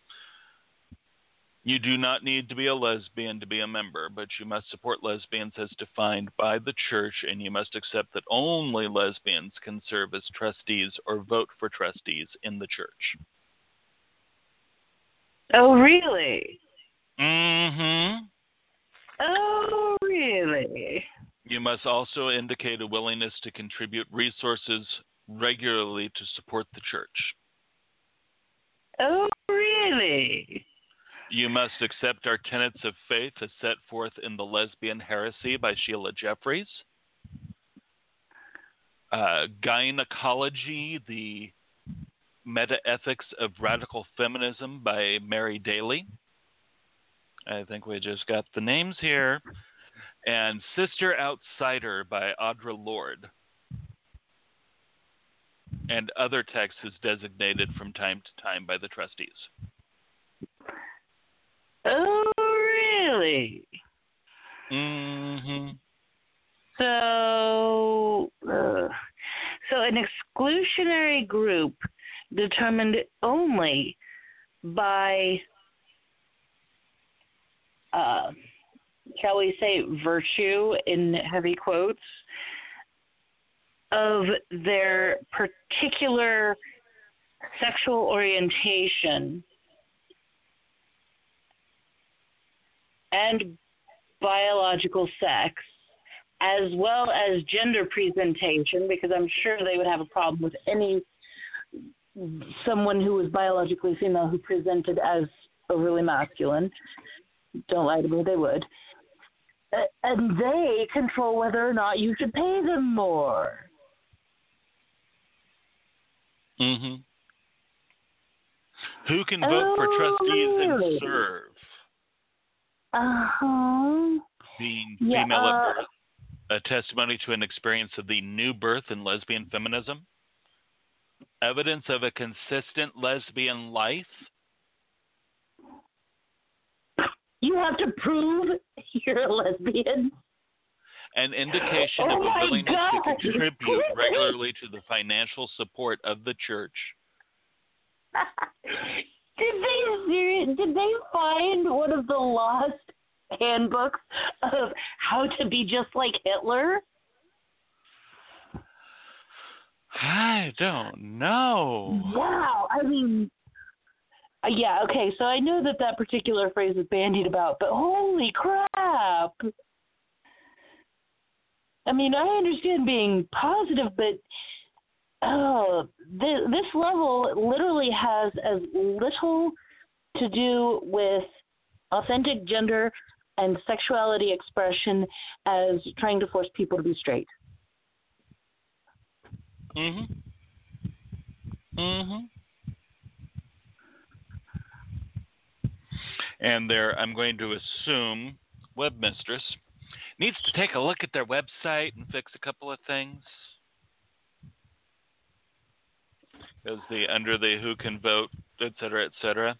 You do not need to be a lesbian to be a member, but you must support lesbians as defined by the church, and you must accept that only lesbians can serve as trustees or vote for trustees in the church. Oh, really? Mm-hmm. Oh, really? You must also indicate a willingness to contribute resources regularly to support the church. Oh, really? You must accept our tenets of faith as set forth in The Lesbian Heresy by Sheila Jeffreys. Uh, Gynecology, the Metaethics of Radical Feminism by Mary Daly. I think we just got the names here. And Sister Outsider by Audre Lorde. And other texts is designated from time to time by the trustees. Oh, really? hmm So, uh, so an exclusionary group determined only by, uh, shall we say, virtue in heavy quotes of their particular sexual orientation and biological sex, as well as gender presentation, because I'm sure they would have a problem with any someone who was biologically female who presented as overly masculine. Don't lie to me, they would. and they control whether or not you should pay them more. Mhm. Who can vote for trustees Oh, and serve? Uh huh. Being Yeah, female uh, at birth. A testimony to an experience of the new birth in lesbian feminism. Evidence of a consistent lesbian life. You have to prove [LAUGHS] you're a lesbian. An indication Oh of a willingness God. to contribute [LAUGHS] regularly to the financial support of the church. [LAUGHS] did they did they find one of the lost handbooks of how to be just like Hitler? I don't know. Wow, I mean, uh, yeah, okay. So I know that that particular phrase is bandied about, but holy crap! I mean, I understand being positive, but oh, this, this level literally has as little to do with authentic gender and sexuality expression as trying to force people to be straight. Mhm. Mhm. And there, I'm going to assume webmistress needs to take a look at their website and fix a couple of things. Because the under the who can vote, et cetera, et cetera,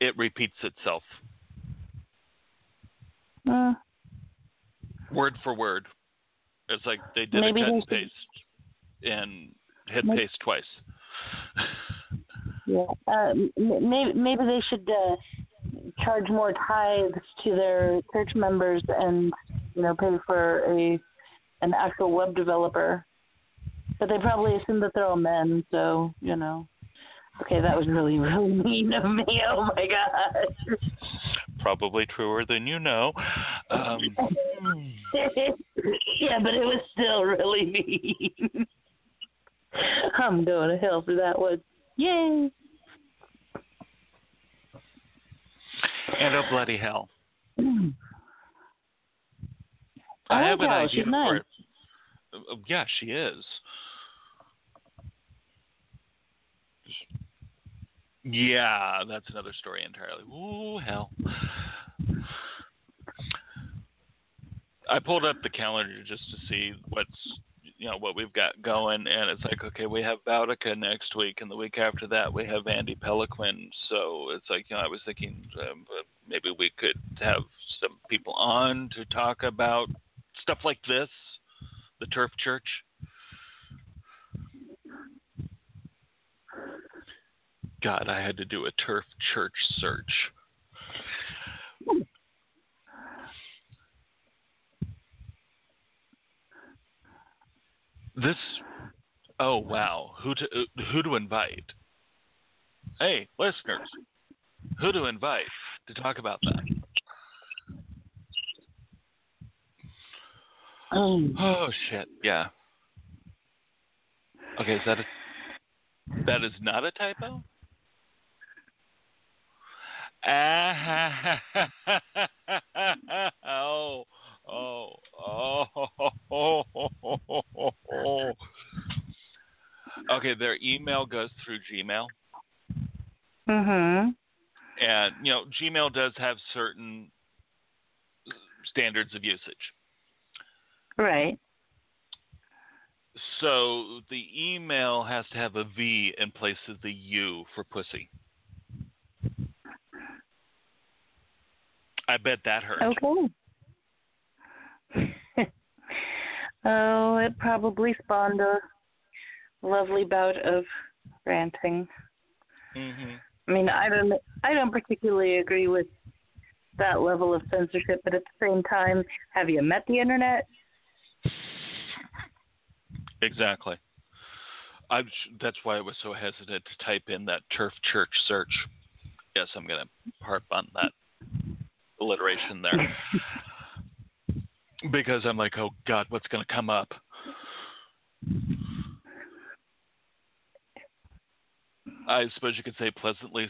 it repeats itself Uh, word for word. It's like they did a cut and paste and hit Maybe- paste twice. Yeah, uh, maybe maybe they should uh, charge more tithes to their church members and you know pay for a an actual web developer. But they probably assume that they're all men, so you know. Okay, that was really really [LAUGHS] mean of me. Oh my gosh. Probably truer than you know. Um, [LAUGHS] yeah, but it was still really mean. I'm going to hell for that one. Yay! and oh bloody hell. I I like have an idea She's for it. Uh, Yeah, she is. Yeah, that's another story entirely. Ooh, hell. I pulled up the calendar just to see what's you know what we've got going, and it's like okay, we have Boudica next week, and the week after that we have Andy Peloquin. So it's like you know I was thinking um, uh, maybe we could have some people on to talk about stuff like this, the TERF Church. God, I had to do a TERF Church search. This, oh wow, who to who to invite? Hey, listeners, who to invite to talk about that? Um, Oh shit, yeah. Okay, is that a that is not a typo? Oh, oh, oh, oh, oh. Okay, their email goes through Gmail, mhm. and you know Gmail does have certain standards of usage. Right. So the email has to have a V in place of the U for pussy. I bet that hurt. Okay. [LAUGHS] oh, it probably spawned a lovely bout of ranting. Mm-hmm. I mean, I don't, I don't particularly agree with that level of censorship, but at the same time, have you met the internet? Exactly. I that's why I was so hesitant to type in that TERF church search. Yes, I'm going to harp on that alliteration there. [LAUGHS] because I'm like, oh God, what's going to come up? I suppose you could say pleasantly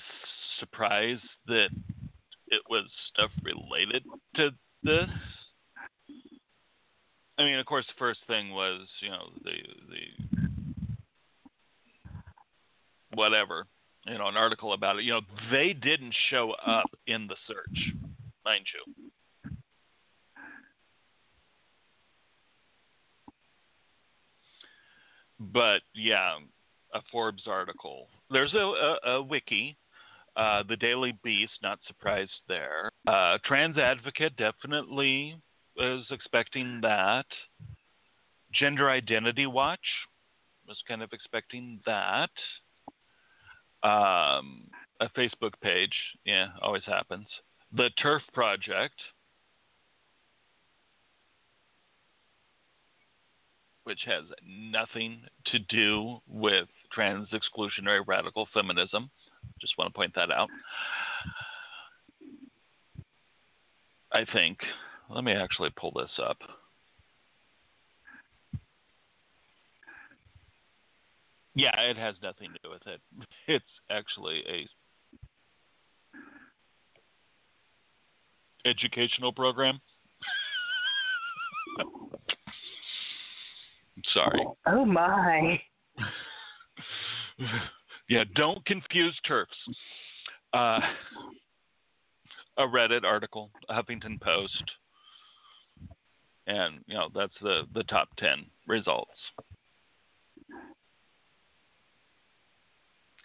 surprised that it was stuff related to this. I mean, of course, the first thing was you know the the whatever you know an article about it. You know, they didn't show up in the search, mind you. But yeah, a Forbes article. There's a, a, a wiki uh, the Daily Beast, not surprised there. Uh, Trans Advocate definitely is expecting that. Gender Identity Watch was kind of expecting that. Um, a Facebook page, yeah, always happens. The Turf Project, which has nothing to do with trans exclusionary radical feminism. Just want to point that out. I think. Let me actually pull this up. Yeah, it has nothing to do with it. [LAUGHS] It's actually a educational program. [LAUGHS] Sorry. Oh my. [LAUGHS] yeah, don't confuse turfs. Uh, a Reddit article, Huffington Post, and you know that's the the top ten results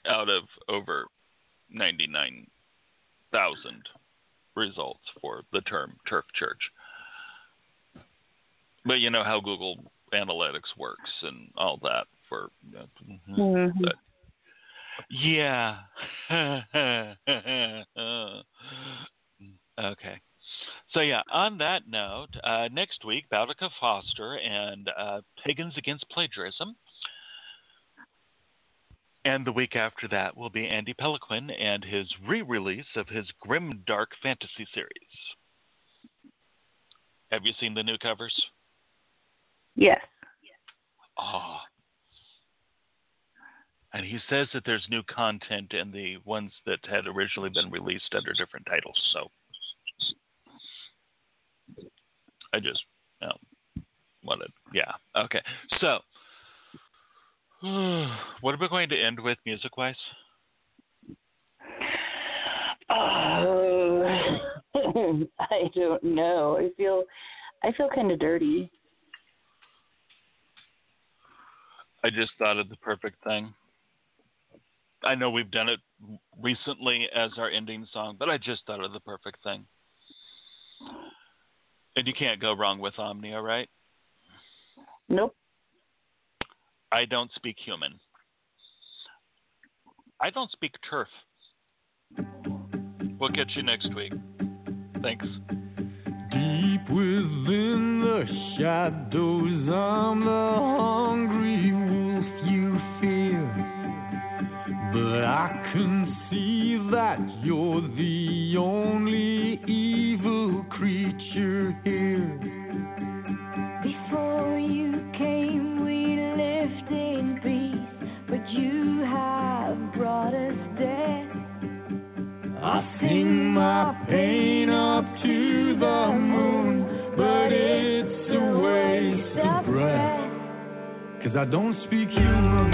out of over ninety nine thousand results for the term TERF church. But you know how Google Analytics works and all that for. You know, Mm-hmm. but, yeah. [LAUGHS] okay. So yeah, on that note, uh, next week, Boudica Foster and uh, Pagans Against Plagiarism. And the week after that will be Andy Peloquin and his re-release of his grim dark fantasy series. Have you seen the new covers? Yes. Oh. And he says that there's new content in the ones that had originally been released under different titles. So I just you know, wanted, yeah, okay. So [SIGHS] what are we going to end with music wise? Oh, [SIGHS] I don't know. I feel, I feel kind of dirty. I just thought of the perfect thing. I know we've done it recently as our ending song, but I just thought of the perfect thing. And you can't go wrong with Omnia, right? Nope. I don't speak human. I don't speak TERF. We'll catch you next week. Thanks. Deep within the shadows, I'm the hungry wolf you fear. But I can see that you're the only evil creature here. My pain up to the moon, but it's a waste of breath. Cause I don't speak human.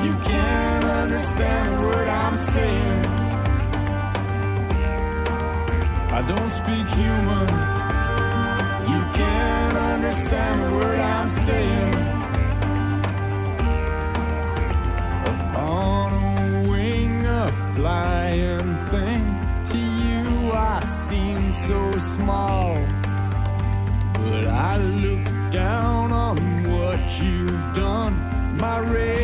You can't understand what I'm saying. I don't speak human. You can't understand what I'm saying. On a wing, a flying My raven's